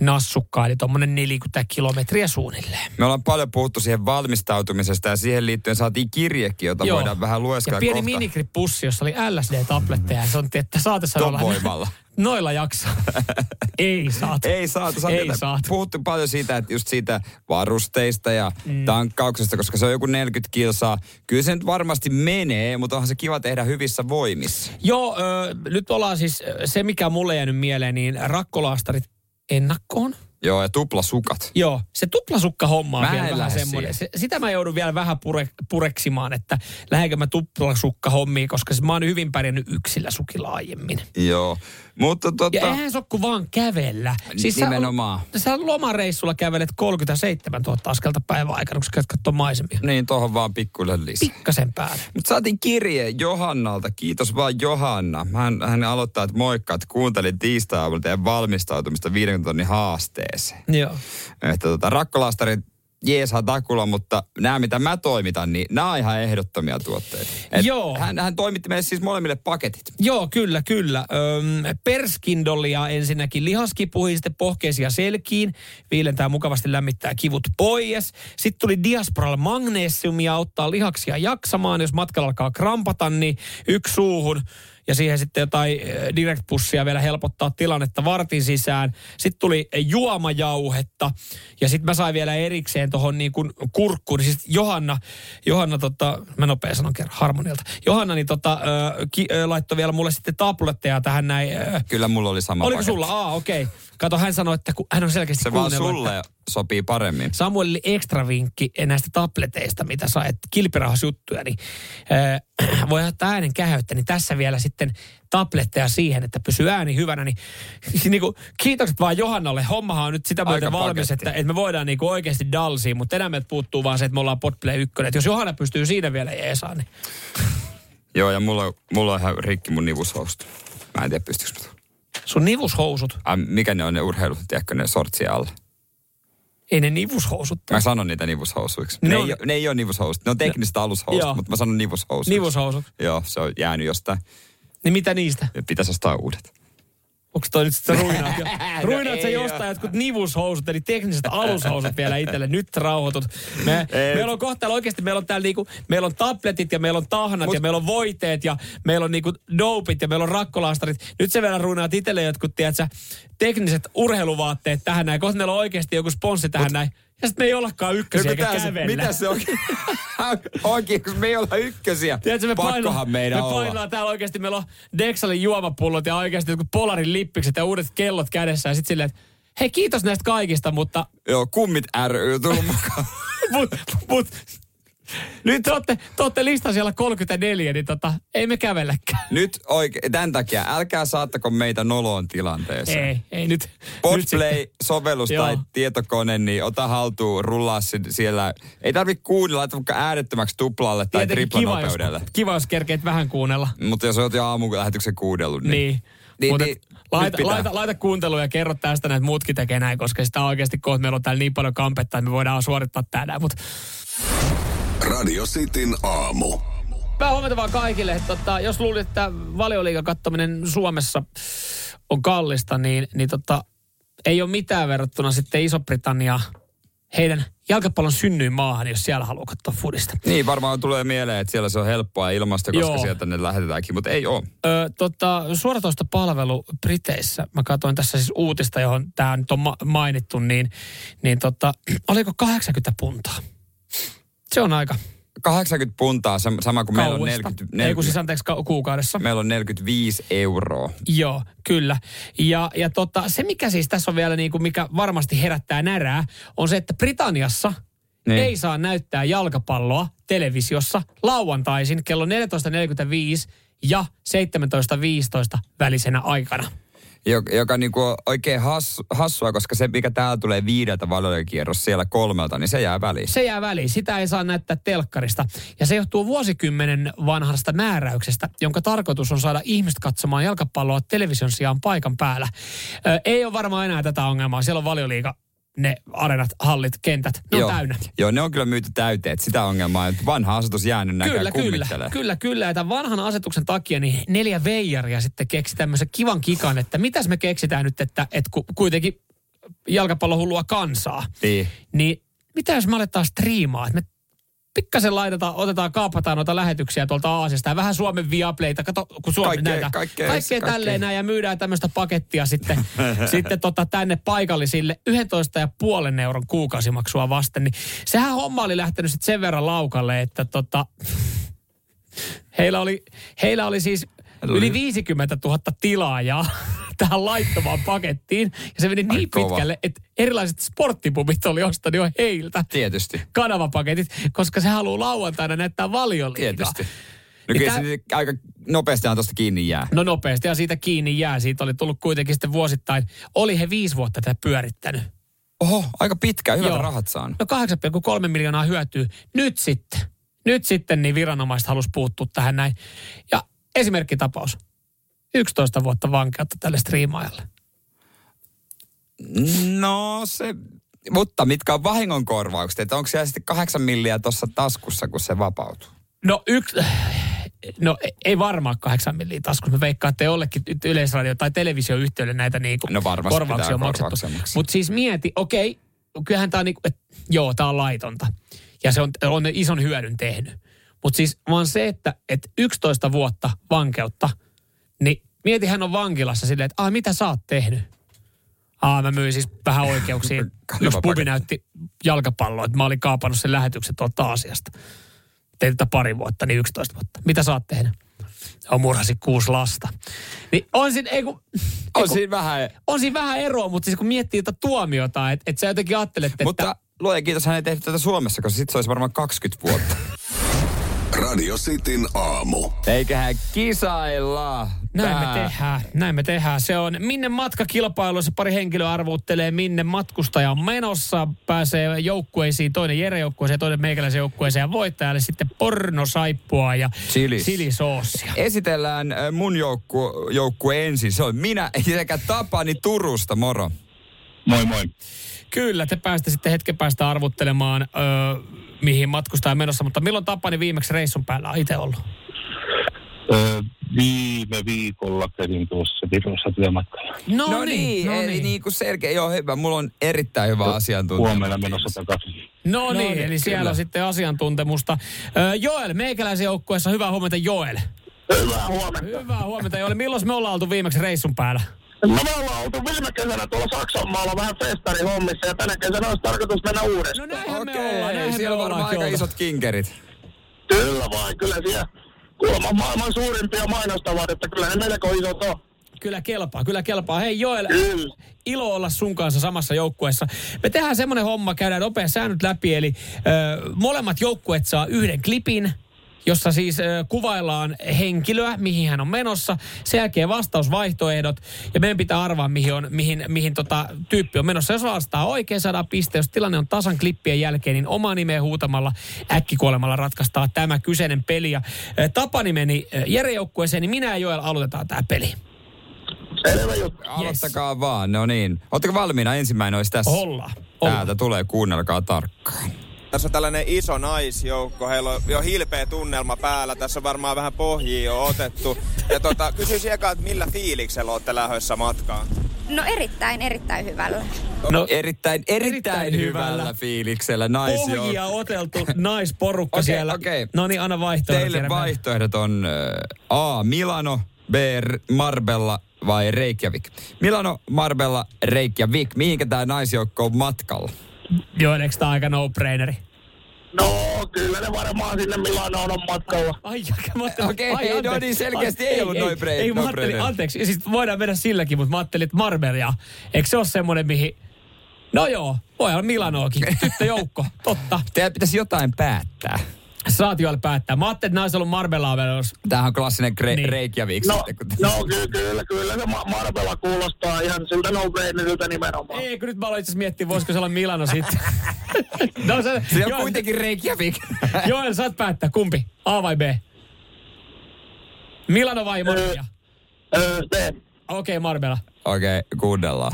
[SPEAKER 4] nassukka, eli tuommoinen 40 kilometriä suunnilleen.
[SPEAKER 3] Me ollaan paljon puhuttu siihen valmistautumisesta ja siihen liittyen saatiin kirjekin, jota
[SPEAKER 4] Joo.
[SPEAKER 3] voidaan vähän lueskella
[SPEAKER 4] Ja pieni
[SPEAKER 3] kohta.
[SPEAKER 4] minigrip-pussi, jossa oli LSD-tabletteja, ja se on, että saatessa
[SPEAKER 3] voimalla.
[SPEAKER 4] Noilla jaksaa. Ei saata.
[SPEAKER 3] Ei saatu.
[SPEAKER 4] Ei
[SPEAKER 3] Ei
[SPEAKER 4] saatu.
[SPEAKER 3] Puhuttu paljon siitä, että just siitä varusteista ja mm. tankkauksesta, koska se on joku 40 kilsaa. Kyllä se nyt varmasti menee, mutta onhan se kiva tehdä hyvissä voimissa.
[SPEAKER 4] Joo, ö, nyt ollaan siis, se mikä mulle jäänyt mieleen, niin rakkolaastarit ennakkoon.
[SPEAKER 3] Joo, ja tuplasukat.
[SPEAKER 4] Joo, se tuplasukka-homma on
[SPEAKER 3] Mä
[SPEAKER 4] vielä vähän semmoinen. Se, sitä mä joudun vielä vähän pure, pureksimaan, että lähdenkö mä tuplasukka-hommiin, koska mä oon hyvin pärjännyt yksillä sukilla aiemmin.
[SPEAKER 3] Joo, mutta tota...
[SPEAKER 4] Ja eihän se ole kuin vaan kävellä. Siis
[SPEAKER 3] Nimenomaan.
[SPEAKER 4] Sä, sä lomareissulla kävelet 37 000 askelta päivän aikana, kun sä katsomaan maisemia.
[SPEAKER 3] Niin, tohon vaan pikkuille lisää.
[SPEAKER 4] Pikkasen päälle.
[SPEAKER 3] Mutta saatiin kirje Johannalta. Kiitos vaan Johanna. Hän, hän aloittaa, että moikka, että kuuntelin tiistai teidän valmistautumista 50 tonnin haasteeseen.
[SPEAKER 4] Joo.
[SPEAKER 3] Että tota, rakkolastarit jeesaa takulla, mutta nämä mitä mä toimitan, niin nämä on ihan ehdottomia tuotteita. Et
[SPEAKER 4] Joo.
[SPEAKER 3] Hän, hän toimitti meille siis molemmille paketit.
[SPEAKER 4] Joo, kyllä, kyllä. Öm, perskindolia ensinnäkin lihaskipuihin, sitten pohkeisia selkiin. Viilentää mukavasti, lämmittää kivut pois. Sitten tuli Diasporal magnesiumia, auttaa lihaksia jaksamaan. Jos matkalla alkaa krampata, niin yksi suuhun. Ja siihen sitten jotain eh, direct-pussia vielä helpottaa tilannetta vartin sisään. Sitten tuli juomajauhetta. Ja sitten mä sain vielä erikseen tuohon niin kuin kurkkuun. Siis Johanna, Johanna tota, mä nopea sanon kerran harmonilta. Johanna niin tota, ö, ki, ö, laittoi vielä mulle sitten tabletteja tähän näin. Ö,
[SPEAKER 3] Kyllä mulla oli sama
[SPEAKER 4] Oliko
[SPEAKER 3] paketti.
[SPEAKER 4] sulla? Aa, okei. Okay. Kato, hän sanoi, että kun hän on selkeästi
[SPEAKER 3] Se vaan sulle
[SPEAKER 4] että
[SPEAKER 3] sopii paremmin.
[SPEAKER 4] Samuelille ekstra vinkki näistä tableteista, mitä sait, kilpirahasjuttuja, niin äh, voi ottaa äänen käheyttä, niin tässä vielä sitten tabletteja siihen, että pysyy ääni hyvänä. Niin, niin kuin, kiitokset vaan Johannalle. Hommahan on nyt sitä myöten
[SPEAKER 3] Aika
[SPEAKER 4] valmis,
[SPEAKER 3] paketti.
[SPEAKER 4] että, että me voidaan niin kuin oikeasti dalsiin, mutta enää meiltä puuttuu vaan se, että me ollaan Podplay 1. Että jos Johanna pystyy siinä vielä jeesaan, niin
[SPEAKER 3] Joo, ja mulla, mulla on ihan rikki mun nivushousta. Mä en tiedä, pystyykö.
[SPEAKER 4] Sun nivushousut,
[SPEAKER 3] Ai, mikä ne on ne urheilut, tiedätkö ne sortsia alla?
[SPEAKER 4] ei ne nivushousut.
[SPEAKER 3] Mä sanon niitä nivushousuiksi.
[SPEAKER 4] Ne
[SPEAKER 3] Ne,
[SPEAKER 4] on-
[SPEAKER 3] ei, ole- ne ei ole nivushousut. Ne on tekniset alushousut,
[SPEAKER 4] Joo.
[SPEAKER 3] mutta mä sanon nivushousuiksi.
[SPEAKER 4] Nivushousut.
[SPEAKER 3] Joo, se on jäänyt jostain.
[SPEAKER 4] Niin mitä niistä?
[SPEAKER 3] Pitäisi ostaa uudet.
[SPEAKER 4] Onko toi nyt sitten ruinaat? jo? ruinaat sä
[SPEAKER 3] ei
[SPEAKER 4] jostain jotkut nivushousut, eli tekniset alushousut vielä itselle. Nyt rauhoitut. Me, meillä on kohta oikeasti, meillä on täällä niinku, meillä on tabletit ja meillä on tahnat
[SPEAKER 3] Mut-
[SPEAKER 4] ja meillä on voiteet ja meillä on niinku dopit ja meillä on rakkolastarit. Nyt se vielä ruinaat itselle jotkut, tiedätkö, tekniset urheiluvaatteet tähän näin. Kohta meillä on oikeasti joku sponssi tähän näin. Ja sitten me ei ollakaan ykkösiä eikä
[SPEAKER 3] se-
[SPEAKER 4] kävellä.
[SPEAKER 3] mitä se on? Oikein, kun me ei olla ykkösiä.
[SPEAKER 4] Tiedätkö, me
[SPEAKER 3] Pakkohan
[SPEAKER 4] painellaan,
[SPEAKER 3] meidän
[SPEAKER 4] me
[SPEAKER 3] olla.
[SPEAKER 4] painellaan täällä oikeasti, meillä on Dexalin juomapullot ja oikeasti jotkut Polarin lippikset ja uudet kellot kädessä. Ja sitten silleen, että hei kiitos näistä kaikista, mutta
[SPEAKER 3] Joo, kummit ry tullut mukaan.
[SPEAKER 4] mut, mut, nyt te olette, te olette listan siellä 34, niin tota, ei me kävelläkään.
[SPEAKER 3] Nyt oikein, tämän takia, älkää saattako meitä noloon tilanteeseen.
[SPEAKER 4] Ei, ei nyt. nyt
[SPEAKER 3] Podplay-sovellus
[SPEAKER 4] Joo.
[SPEAKER 3] tai tietokone, niin ota haltuun, rullaa siellä. Ei tarvitse kuunnella, laita vaikka äänettömäksi tuplalle tai
[SPEAKER 4] Tietenkin kiva, jos,
[SPEAKER 3] triplanopeudelle.
[SPEAKER 4] kiva, jos kerkeet vähän kuunnella.
[SPEAKER 3] Mutta jos olet jo aamulähetyksen kuudellut, niin...
[SPEAKER 4] Niin.
[SPEAKER 3] Niin,
[SPEAKER 4] Mutta
[SPEAKER 3] niin,
[SPEAKER 4] laita, laita, laita kuuntelua ja kerro tästä, että muutkin tekee näin, koska sitä oikeasti kohta meillä on täällä niin paljon kampetta, että me voidaan suorittaa tänään. Mutta
[SPEAKER 2] Radio Cityn aamu.
[SPEAKER 4] Hyvää huomenta vaan kaikille. Tota, jos luulit, että valioliigan kattominen Suomessa on kallista, niin, niin tota, ei ole mitään verrattuna sitten Iso-Britannia heidän jalkapallon synnyin maahan, jos siellä haluaa katsoa fudista.
[SPEAKER 3] Niin, varmaan tulee mieleen, että siellä se on helppoa ja ilmasta, koska
[SPEAKER 4] Joo.
[SPEAKER 3] sieltä ne lähetetäänkin, mutta ei ole.
[SPEAKER 4] Ö, tota, suoratoista palvelu Briteissä, mä katsoin tässä siis uutista, johon tämä nyt on ma- mainittu, niin, niin tota, oliko 80 puntaa? Se on aika
[SPEAKER 3] 80 puntaa, sam- sama kuin meillä on
[SPEAKER 4] kauesta.
[SPEAKER 3] 40,
[SPEAKER 4] Ei kun
[SPEAKER 3] 40
[SPEAKER 4] siis anteeksi ka- kuukaudessa.
[SPEAKER 3] meillä on 45 euroa.
[SPEAKER 4] Joo, kyllä. Ja, ja tota, se, mikä siis tässä on vielä niin kuin, mikä varmasti herättää närää, on se, että Britanniassa
[SPEAKER 3] niin.
[SPEAKER 4] ei saa näyttää jalkapalloa televisiossa lauantaisin kello 14.45 ja 17.15 välisenä aikana.
[SPEAKER 3] Joka, joka niinku on oikein hassu, hassua, koska se, mikä täällä tulee viideltä valioliikierros siellä kolmelta, niin se jää väliin.
[SPEAKER 4] Se jää väliin. Sitä ei saa näyttää telkkarista. Ja se johtuu vuosikymmenen vanhasta määräyksestä, jonka tarkoitus on saada ihmiset katsomaan jalkapalloa television sijaan paikan päällä. Ö, ei ole varmaan enää tätä ongelmaa. Siellä on valioliiga ne arenat, hallit, kentät. Ne on
[SPEAKER 3] Joo.
[SPEAKER 4] täynnä.
[SPEAKER 3] Joo, ne on kyllä myyty täyteen. että Sitä ongelmaa, että vanha asetus jäänyt näkään
[SPEAKER 4] Kyllä, kyllä,
[SPEAKER 3] kummittelee.
[SPEAKER 4] kyllä, kyllä. Ja tämän vanhan asetuksen takia niin neljä veijaria sitten keksi tämmöisen kivan kikan, että mitäs me keksitään nyt, että, että ku- kuitenkin jalkapallo hullua kansaa.
[SPEAKER 3] Niin.
[SPEAKER 4] Niin mitä jos me aletaan striimaa, että me pikkasen laitetaan, otetaan, kaapataan noita lähetyksiä tuolta Aasiasta. Ja vähän Suomen Viaplayta, kato, kun Suomi
[SPEAKER 3] Kaikkea-
[SPEAKER 4] näitä,
[SPEAKER 3] kaikkea-
[SPEAKER 4] kaikkea
[SPEAKER 3] kaikkea.
[SPEAKER 4] tälleen näin ja myydään tämmöistä pakettia sitten, sitten tota tänne paikallisille. 11,5 euron kuukausimaksua vasten, niin sehän homma oli lähtenyt sitten sen verran laukalle, että tota, heillä oli, heillä oli siis yli 50 000 tilaajaa tähän laittomaan pakettiin. Ja se meni
[SPEAKER 3] Ai
[SPEAKER 4] niin
[SPEAKER 3] kova.
[SPEAKER 4] pitkälle, että erilaiset sporttipubit oli ostanut jo heiltä
[SPEAKER 3] Tietysti.
[SPEAKER 4] kanavapaketit, koska se haluaa lauantaina näyttää valioliigaa.
[SPEAKER 3] Tietysti. No kyllä se aika nopeastihan tuosta kiinni jää.
[SPEAKER 4] No nopeasti ja siitä kiinni jää. Siitä oli tullut kuitenkin sitten vuosittain. Oli he viisi vuotta tätä pyörittänyt.
[SPEAKER 3] Oho, aika pitkä, hyvät
[SPEAKER 4] Joo.
[SPEAKER 3] rahat saanut.
[SPEAKER 4] No 8,3 miljoonaa hyötyy. Nyt sitten. Nyt sitten niin viranomaiset halusi puuttua tähän näin. Ja esimerkkitapaus. 11 vuotta vankeutta tälle striimaajalle.
[SPEAKER 3] No se, mutta mitkä on vahingonkorvaukset? Että onko siellä sitten kahdeksan milliä tuossa taskussa, kun se vapautuu?
[SPEAKER 4] No yksi, no e- ei varmaan kahdeksan milliä taskussa. Mä veikkaan, että jollekin yleisradio- tai televisioyhtiölle näitä niinku
[SPEAKER 3] No
[SPEAKER 4] korvauksia on maksettu. Mutta siis mieti, okei, kyllähän tämä on niinku, että joo, tämä on laitonta. Ja se on, on ison hyödyn tehnyt. Mutta siis vaan se, että, että 11 vuotta vankeutta, niin mieti, hän on vankilassa silleen, että ah, mitä sä oot tehnyt? Aa, mä myin siis vähän oikeuksia. Yksi pubi näytti jalkapalloa, että mä olin kaapannut sen lähetyksen tuolta Aasiasta. Tein tätä pari vuotta, niin 11 vuotta. Mitä sä oot tehnyt? On murhasi kuusi lasta. Niin on siinä, ei kun,
[SPEAKER 3] On siinä vähän,
[SPEAKER 4] on siinä vähän eroa, mutta siis kun miettii tätä tuomiota, että et sä jotenkin ajattelet, että...
[SPEAKER 3] mutta luoja kiitos, hän ei tehnyt tätä Suomessa, koska sitten se olisi varmaan 20 vuotta.
[SPEAKER 2] Radio Cityn aamu.
[SPEAKER 3] Eiköhän kisailla.
[SPEAKER 4] Näin
[SPEAKER 3] Tää-
[SPEAKER 4] me tehdään, näin me tehdään. Se on minne matkakilpailuissa pari henkilöä arvuuttelee, minne matkustaja on menossa. Pääsee joukkueisiin, toinen Jere joukkueeseen, toinen meikäläisen joukkueeseen ja voittajalle sitten pornosaippua ja
[SPEAKER 3] Chilis.
[SPEAKER 4] chilisoosia.
[SPEAKER 3] Esitellään äh, mun joukku, joukkue ensin. Se on minä sekä Tapani Turusta. Moro.
[SPEAKER 9] Moi moi.
[SPEAKER 4] Kyllä, te päästä sitten hetken päästä arvuttelemaan, öö, mihin matkustaja on menossa. Mutta milloin Tapani viimeksi reissun päällä on itse ollut?
[SPEAKER 9] Öö, viime viikolla kävin tuossa Virossa työmatkalla.
[SPEAKER 3] No, niin, eli niin kuin selkeä. Joo, hyvä. Mulla on erittäin hyvä asiantuntija.
[SPEAKER 9] Huomenna menossa takaisin.
[SPEAKER 4] No, niin,
[SPEAKER 3] niin,
[SPEAKER 4] eli siellä
[SPEAKER 3] kyllä.
[SPEAKER 4] on sitten asiantuntemusta. Öö, Joel, meikäläisen joukkueessa, hyvää huomenta Joel.
[SPEAKER 9] Hyvää huomenta.
[SPEAKER 4] Hyvää huomenta Joel. Milloin me ollaan oltu viimeksi reissun päällä?
[SPEAKER 9] Me ollaan oltu viime kesänä tuolla Saksan maalla vähän festarihommissa ja tänä kesänä olisi tarkoitus mennä uudestaan.
[SPEAKER 4] No näinhän me
[SPEAKER 3] Okei,
[SPEAKER 4] ollaan, näinhän
[SPEAKER 3] siellä
[SPEAKER 4] me
[SPEAKER 3] on varmaan aika
[SPEAKER 4] oltu.
[SPEAKER 3] isot kinkerit.
[SPEAKER 9] Kyllä vaan, kyllä siellä kuulemma maailman suurimpia mainostavat, että kyllä ne melko isot on.
[SPEAKER 4] Kyllä kelpaa, kyllä kelpaa. Hei Joel, ilo olla sun kanssa samassa joukkueessa. Me tehdään semmoinen homma, käydään nopea säännöt läpi, eli ö, molemmat joukkueet saa yhden klipin, jossa siis kuvaillaan henkilöä, mihin hän on menossa. Sen jälkeen vastausvaihtoehdot, ja meidän pitää arvaa, mihin, on, mihin, mihin tota, tyyppi on menossa. Jos vastaa oikein, saadaan piste. Jos tilanne on tasan klippien jälkeen, niin oma nimeä huutamalla äkkikuolemalla ratkaistaan tämä kyseinen peli. Ja, Tapani meni ö, Jere joukkueeseen, niin minä ja Joel aloitetaan tämä peli.
[SPEAKER 9] Selvä juttu.
[SPEAKER 3] Aloittakaa vaan, no niin. Oletteko valmiina? Ensimmäinen olisi tässä.
[SPEAKER 4] Olla. olla.
[SPEAKER 3] Täältä tulee, kuunnelkaa tarkkaan.
[SPEAKER 10] Tässä on tällainen iso naisjoukko, heillä on jo hilpeä tunnelma päällä, tässä on varmaan vähän pohjia jo otettu. Ja tota, kysyisin eka, että millä fiiliksellä olette lähdössä matkaan?
[SPEAKER 11] No erittäin, erittäin hyvällä.
[SPEAKER 3] No, erittäin, erittäin,
[SPEAKER 4] erittäin
[SPEAKER 3] hyvällä,
[SPEAKER 4] hyvällä.
[SPEAKER 3] fiiliksellä naisjoukko.
[SPEAKER 4] Pohjia oteltu naisporukka
[SPEAKER 3] Okei,
[SPEAKER 4] siellä.
[SPEAKER 3] okei.
[SPEAKER 4] No niin, anna vaihtoehdot.
[SPEAKER 3] Teille
[SPEAKER 4] Jere.
[SPEAKER 3] vaihtoehdot on äh, A. Milano, B. Marbella vai Reykjavik. Milano, Marbella, Reykjavik. Mihinkä tämä naisjoukko on matkalla?
[SPEAKER 4] Joo, eikö tää aika no-braineri?
[SPEAKER 9] No, kyllä ne varmaan sinne Milanoon on matkalla.
[SPEAKER 4] Ai, mä ajattelin,
[SPEAKER 3] Okei,
[SPEAKER 4] ai,
[SPEAKER 3] ei, no niin, selkeästi ei ollut no-brain-
[SPEAKER 4] Ei, mä ajattelin, anteeksi, siis voidaan mennä silläkin, mutta mä ajattelin, että Marbella, eikö se ole semmoinen, mihin... No joo, voi olla Milanoakin. Tyttöjoukko, totta.
[SPEAKER 3] Teidän pitäisi jotain päättää.
[SPEAKER 4] Saat jo päättää. Mä ajattelin, että nais ollut Marbellaa menossa.
[SPEAKER 3] Tämähän on klassinen Gre-
[SPEAKER 4] Niin.
[SPEAKER 3] Reykjavik.
[SPEAKER 9] No,
[SPEAKER 3] sitten, kun-
[SPEAKER 9] no kyllä, kyllä, kyllä se Ma- Marbella kuulostaa ihan siltä no-braineriltä nimenomaan.
[SPEAKER 4] Ei, kun nyt mä aloin itse miettiä, voisiko se olla Milano sitten. no se,
[SPEAKER 3] Se on
[SPEAKER 4] Joel-
[SPEAKER 3] kuitenkin Reykjavik.
[SPEAKER 4] Joel, saat päättää, kumpi? A vai B? Milano vai Marbella?
[SPEAKER 9] Öö.
[SPEAKER 4] Okei, okay, Marbella.
[SPEAKER 3] Okei, okay, kuunnellaan.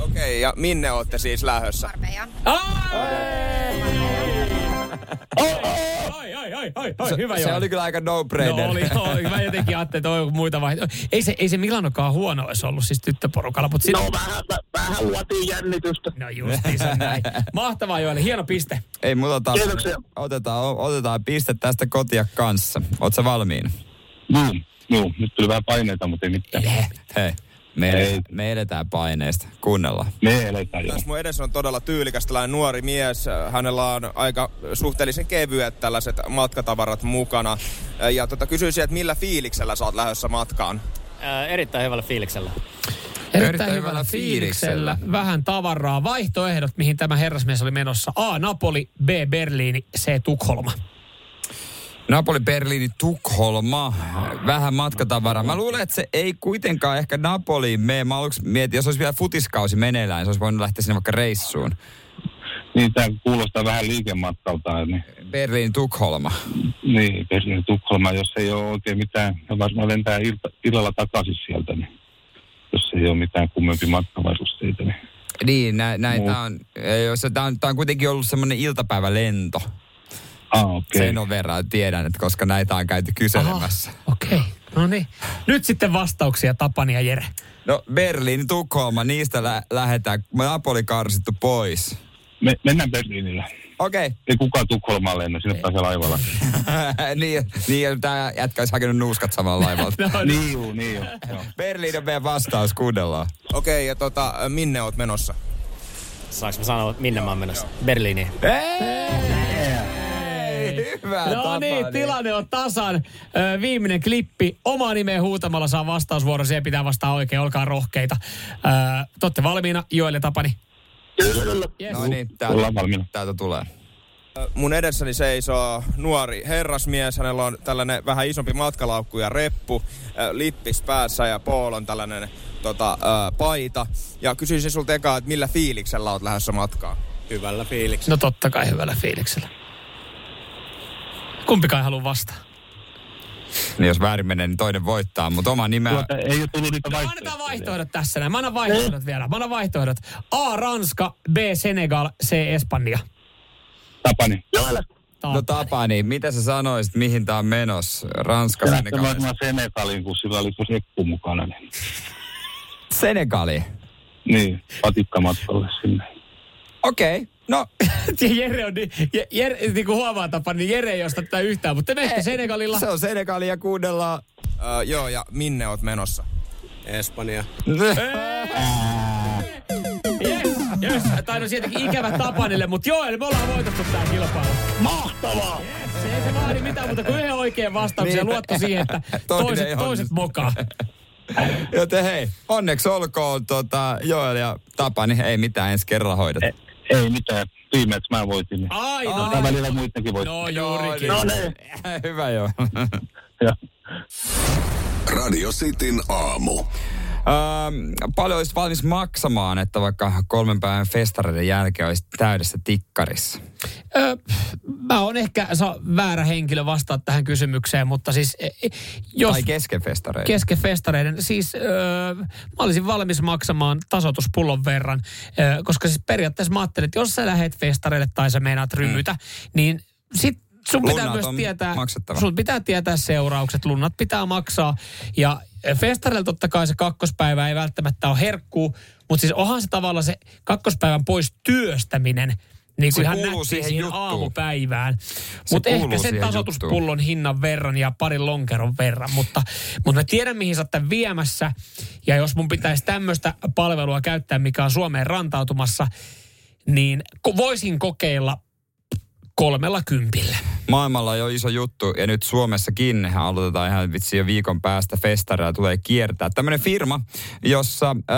[SPEAKER 10] Okei, ja minne olette siis lähdössä?
[SPEAKER 11] Marbella.
[SPEAKER 4] Ai, ai, ai, ai, ai, hyvä
[SPEAKER 3] se
[SPEAKER 4] Joel.
[SPEAKER 3] oli kyllä aika
[SPEAKER 4] No
[SPEAKER 3] no-brainer.
[SPEAKER 4] oli, oli. Mä jotenkin ajattelin, että on muita vaihtoehtoja. Ei se, ei se Milanokaan huono olisi ollut siis tyttöporukalla, mutta sitten...
[SPEAKER 9] No vähän, vähän luotiin jännitystä.
[SPEAKER 4] No justiinsa näin. Mahtavaa Joel, hieno piste.
[SPEAKER 3] Ei, mutta otetaan,
[SPEAKER 9] Kiitoksia.
[SPEAKER 3] otetaan, otetaan piste tästä kotia kanssa. Oletko valmiina?
[SPEAKER 9] Joo, joo, nyt tuli vähän paineita, mutta ei mitään.
[SPEAKER 3] Hei, me,
[SPEAKER 9] Ei.
[SPEAKER 3] me edetään paineesta. Kuunnellaan.
[SPEAKER 9] Me eletään.
[SPEAKER 10] Tässä mun edessä on todella tyylikäs tällainen nuori mies. Hänellä on aika suhteellisen kevyet tällaiset matkatavarat mukana. Ja tota, kysyisin, että millä fiiliksellä sä oot lähdössä matkaan?
[SPEAKER 12] erittäin hyvällä fiiliksellä.
[SPEAKER 4] Erittäin,
[SPEAKER 3] Erittäin
[SPEAKER 4] hyvällä
[SPEAKER 3] hyvällä
[SPEAKER 4] fiiliksellä.
[SPEAKER 3] fiiliksellä.
[SPEAKER 4] Vähän tavaraa. Vaihtoehdot, mihin tämä herrasmies oli menossa. A. Napoli, B. Berliini, C. Tukholma.
[SPEAKER 3] Napoli, Berliini, Tukholma. Vähän matkatavaraa. Mä luulen, että se ei kuitenkaan ehkä Napoliin mene. Mä aluksi mietin, jos olisi vielä futiskausi meneillään, niin se olisi voinut lähteä sinne vaikka reissuun.
[SPEAKER 9] Niin, tämä kuulostaa vähän liikematkalta. Niin,
[SPEAKER 3] Berliini, Tukholma.
[SPEAKER 9] niin Berliin Tukholma, jos ei ole oikein mitään, varmaan lentää ilta, illalla takaisin sieltä, niin jos ei ole mitään kummempi matkavarusteita, niin
[SPEAKER 3] Niin, nä, näitä
[SPEAKER 9] Muu.
[SPEAKER 3] on, tämä on, tää on kuitenkin ollut semmoinen iltapäivälento.
[SPEAKER 9] Ah, okei.
[SPEAKER 3] Sen on verran tiedän, että koska näitä on käyty kyselemässä.
[SPEAKER 4] Okei, okay. no niin. Nyt sitten vastauksia Tapani ja Jere.
[SPEAKER 3] No Berliini, Tukholma, niistä lä- lähdetään. Napoli karsittu pois.
[SPEAKER 9] Me, mennään Berliinillä.
[SPEAKER 3] Okei. Okay.
[SPEAKER 9] Ei kukaan Tukholmaan lennä, sinne pääsee laivalla.
[SPEAKER 3] niin, niin tämä jätkä olisi hakenut nuuskat samalla laivalla.
[SPEAKER 4] No,
[SPEAKER 9] niin juu, niin juu. joo.
[SPEAKER 3] Berliin on meidän vastaus, kuunnellaan.
[SPEAKER 10] Okei, ja tota, minne oot menossa?
[SPEAKER 12] Saanko mä sanoa, minne mä oon menossa? Berliiniin.
[SPEAKER 3] Hyvä
[SPEAKER 4] No
[SPEAKER 3] tapa,
[SPEAKER 4] niin, tilanne on tasan. Ö, viimeinen klippi. Oma nimeen huutamalla saa vastausvuoro. Siihen pitää vastaa oikein. Olkaa rohkeita. Ö, te olette valmiina, Joel ja Tapani? Yes.
[SPEAKER 3] No niin, täältä, täältä tulee.
[SPEAKER 10] Mun edessäni seisoo nuori herrasmies. Hänellä on tällainen vähän isompi matkalaukku ja reppu, lippis päässä ja Paul on tällainen tota, paita. Ja kysyisin sulta ekaa, että millä fiiliksellä oot lähdössä matkaan?
[SPEAKER 12] Hyvällä fiiliksellä.
[SPEAKER 4] No totta kai hyvällä fiiliksellä. Kumpikaan ei halua vastaa.
[SPEAKER 3] Niin jos väärin menee, niin toinen voittaa, mutta oma nimeä...
[SPEAKER 9] Tuota, ei ole tullut niitä
[SPEAKER 4] No,
[SPEAKER 9] vaihtoehtoja.
[SPEAKER 4] annetaan vaihtoehdot tässä näin. Mä annan vaihtoehdot vielä. Mä annan vaihtoehdot. A. Ranska, B. Senegal, C. Espanja.
[SPEAKER 9] Tapani.
[SPEAKER 3] No Tapani, mitä sä sanoisit, mihin tää on menossa? Ranska,
[SPEAKER 9] Lähtee
[SPEAKER 3] Senegal.
[SPEAKER 9] varmaan Senegalin, kun sillä oli reppu mukana. Niin,
[SPEAKER 3] Senegali.
[SPEAKER 9] niin patikkamatkalle sinne.
[SPEAKER 3] Okei, okay. No
[SPEAKER 4] Jere on niin, Jere, niin kuin huomaa tapa, niin Jere ei osta tätä yhtään, mutta te menette Senegalilla.
[SPEAKER 3] se on Senegali ja kuunnellaan...
[SPEAKER 10] Äh, joo, ja minne oot menossa?
[SPEAKER 12] Espanja.
[SPEAKER 4] Yes, yes. Tai no siitäkin ikävä Tapanille, mutta joo, eli me ollaan voitettu tää kilpailu.
[SPEAKER 9] Mahtavaa!
[SPEAKER 4] Yes, ei se vaadi mitään muuta kuin yhden oikean vastauksen ja
[SPEAKER 3] Niin.
[SPEAKER 4] luotto siihen, että toiset, toiset mokaa.
[SPEAKER 3] Joten hei, onneksi olkoon tota, Joel ja Tapani, ei mitään, ensi kerralla hoidat.
[SPEAKER 9] Ei, ei mitään. Viimeksi mä voitin. Niin.
[SPEAKER 4] Ai, no niin.
[SPEAKER 9] välillä muitakin voitin.
[SPEAKER 4] No juurikin.
[SPEAKER 3] No niin. Hyvä joo.
[SPEAKER 9] Ja.
[SPEAKER 2] Radio Cityn aamu.
[SPEAKER 3] Ähm, paljon olisi valmis maksamaan, että vaikka kolmen päivän festareiden jälkeen olisi täydessä tikkarissa.
[SPEAKER 4] Ö, mä oon ehkä sa, väärä henkilö vastaa tähän kysymykseen, mutta siis e, e, jos
[SPEAKER 3] Tai kesken festareiden.
[SPEAKER 4] kesken festareiden, siis ö, mä olisin valmis maksamaan tasoituspullon verran, ö, koska siis periaatteessa mä ajattelin, että jos sä lähet festareille tai sä meinaat rymytä, niin sit sun pitää
[SPEAKER 3] Lunnat
[SPEAKER 4] myös tietää,
[SPEAKER 3] maksettava.
[SPEAKER 4] sun pitää tietää seuraukset, lunnat pitää maksaa ja festareilla totta kai se kakkospäivä ei välttämättä ole herkkuu, mutta siis onhan se tavallaan se kakkospäivän pois työstäminen, niin
[SPEAKER 3] Se
[SPEAKER 4] kuin ihan
[SPEAKER 3] kuuluu
[SPEAKER 4] nätti
[SPEAKER 3] siihen
[SPEAKER 4] siihen
[SPEAKER 3] juttuun.
[SPEAKER 4] aamupäivään.
[SPEAKER 3] Se
[SPEAKER 4] Mutta ehkä sen
[SPEAKER 3] siihen
[SPEAKER 4] tasoituspullon hinnan verran ja parin lonkeron verran. Mutta, mutta mä tiedän, mihin sä oot viemässä. Ja jos mun pitäisi tämmöistä palvelua käyttää, mikä on Suomeen rantautumassa, niin voisin kokeilla kolmella kympillä.
[SPEAKER 3] Maailmalla on jo iso juttu ja nyt Suomessakin aloitetaan ihan vitsi jo viikon päästä festareilla tulee kiertää. Tämmöinen firma, jossa öö,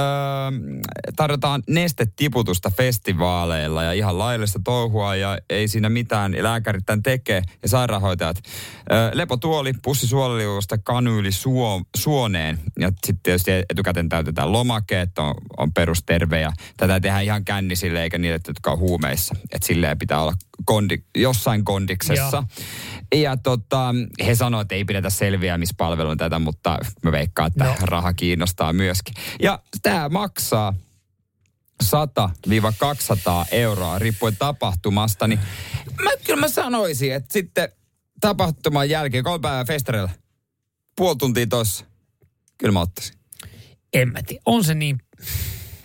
[SPEAKER 3] tarjotaan nestetiputusta festivaaleilla ja ihan laillista touhua ja ei siinä mitään. Lääkärit tämän tekee ja sairaanhoitajat. Öö, lepotuoli, pussi suoleliuosta kanyyli suo, suoneen ja sitten tietysti etukäteen täytetään lomakeet, on, on perusterve ja tätä tehdään ihan kännisille eikä niille, jotka on huumeissa. Että silleen pitää olla kondi, jossain kondiksessa. Ja tota, he sanoivat, että ei pidetä selviämispalvelun tätä, mutta mä veikkaan, että no. raha kiinnostaa myöskin. Ja tämä maksaa 100-200 euroa riippuen tapahtumasta, niin mä, kyllä mä sanoisin, että sitten tapahtuman jälkeen, kolme päivää festareilla, puoli tuntia tossa, kyllä mä ottaisin.
[SPEAKER 4] En mä tiedä. On se niin...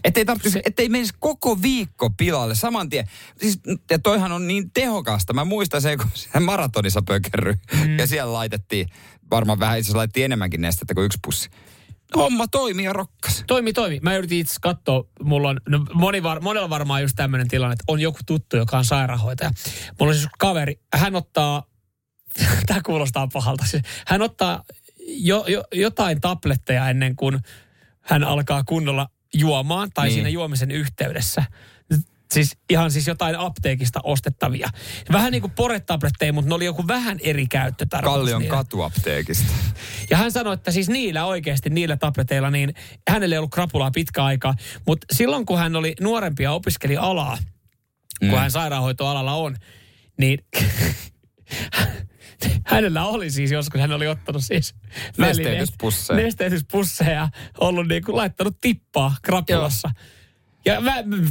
[SPEAKER 3] Ettei, tarvitsisi, ettei menisi koko viikko pilalle saman tien. Siis, ja toihan on niin tehokasta. Mä muistan sen, kun se maratonissa pökerry. Mm. Ja siellä laitettiin, varmaan vähän itse laitettiin enemmänkin nestettä kuin yksi pussi. Homma toimii ja rokkas.
[SPEAKER 4] Toimi, toimi. Mä yritin itse katsoa, mulla on, no moni var, monella varmaan just tämmöinen tilanne, että on joku tuttu, joka on sairaanhoitaja. Mulla on siis kaveri, hän ottaa, tämä kuulostaa pahalta, siis hän ottaa jo, jo, jotain tabletteja ennen kuin hän alkaa kunnolla juomaan tai
[SPEAKER 3] Niin.
[SPEAKER 4] siinä juomisen yhteydessä. Siis ihan siis jotain apteekista ostettavia. Vähän niin kuin poretabletteja, mutta ne oli joku vähän eri käyttötarkoitus.
[SPEAKER 3] Kallion
[SPEAKER 4] niillä.
[SPEAKER 3] katuapteekista.
[SPEAKER 4] Ja hän sanoi, että siis niillä oikeasti, niillä tableteilla, niin hänellä ei ollut krapulaa pitkä aikaa. Mutta silloin, kun hän oli nuorempi ja opiskeli alaa, mm. kun hän sairaanhoitoalalla on, niin hänellä oli siis joskus, hän oli ottanut siis
[SPEAKER 3] Nesteytyspusseja.
[SPEAKER 4] nesteytyspusseja, ollut niin kuin laittanut tippaa krapulassa. Ja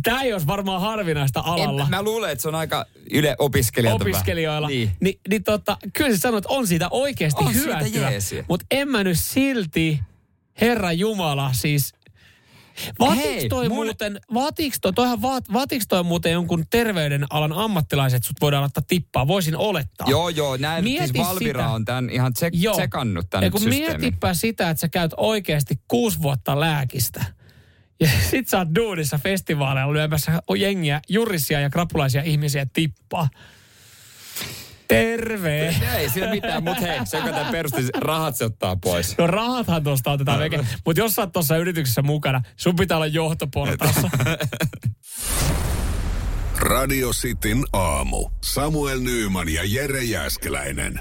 [SPEAKER 4] tämä ei olisi varmaan harvinaista alalla
[SPEAKER 3] En, mä luulen, että se on aika yle opiskelijalta
[SPEAKER 4] opiskelijoilla.
[SPEAKER 3] Niin.
[SPEAKER 4] Niin, niin tota, kyllä se sanoo, että on siitä oikeasti
[SPEAKER 3] On
[SPEAKER 4] hyötyä. Mutta en mä nyt silti, Herra Jumala, siis... Vaatiiko toi
[SPEAKER 3] mun-
[SPEAKER 4] muuten, vaatiiko toi, toihan vaat, vaatiiko toi muuten jonkun terveydenalan ammattilaiset, sut voidaan laittaa tippaa? Voisin olettaa.
[SPEAKER 3] Joo, joo, näin,
[SPEAKER 4] Mieti
[SPEAKER 3] siis Valvira
[SPEAKER 4] sitä.
[SPEAKER 3] on tämän ihan tsek,
[SPEAKER 4] Joo.
[SPEAKER 3] tsekannut tämän
[SPEAKER 4] Ja kun
[SPEAKER 3] systeemin.
[SPEAKER 4] mietipä sitä, että sä käyt oikeasti kuusi vuotta lääkistä. Ja sit sä oot duunissa festivaaleilla lyömässä jengiä, jurisia ja krapulaisia ihmisiä tippaa. Terve!
[SPEAKER 3] Ei siinä mitään, mutta hei, se joka tämän perusti, rahat se ottaa pois.
[SPEAKER 4] No rahathan tuosta otetaan veke. Mutta jos sä oot tuossa yrityksessä mukana, sun pitää olla johtoportaassa.
[SPEAKER 2] Radio Radio Cityn aamu. Samuel Nyyman ja Jere Jäskeläinen.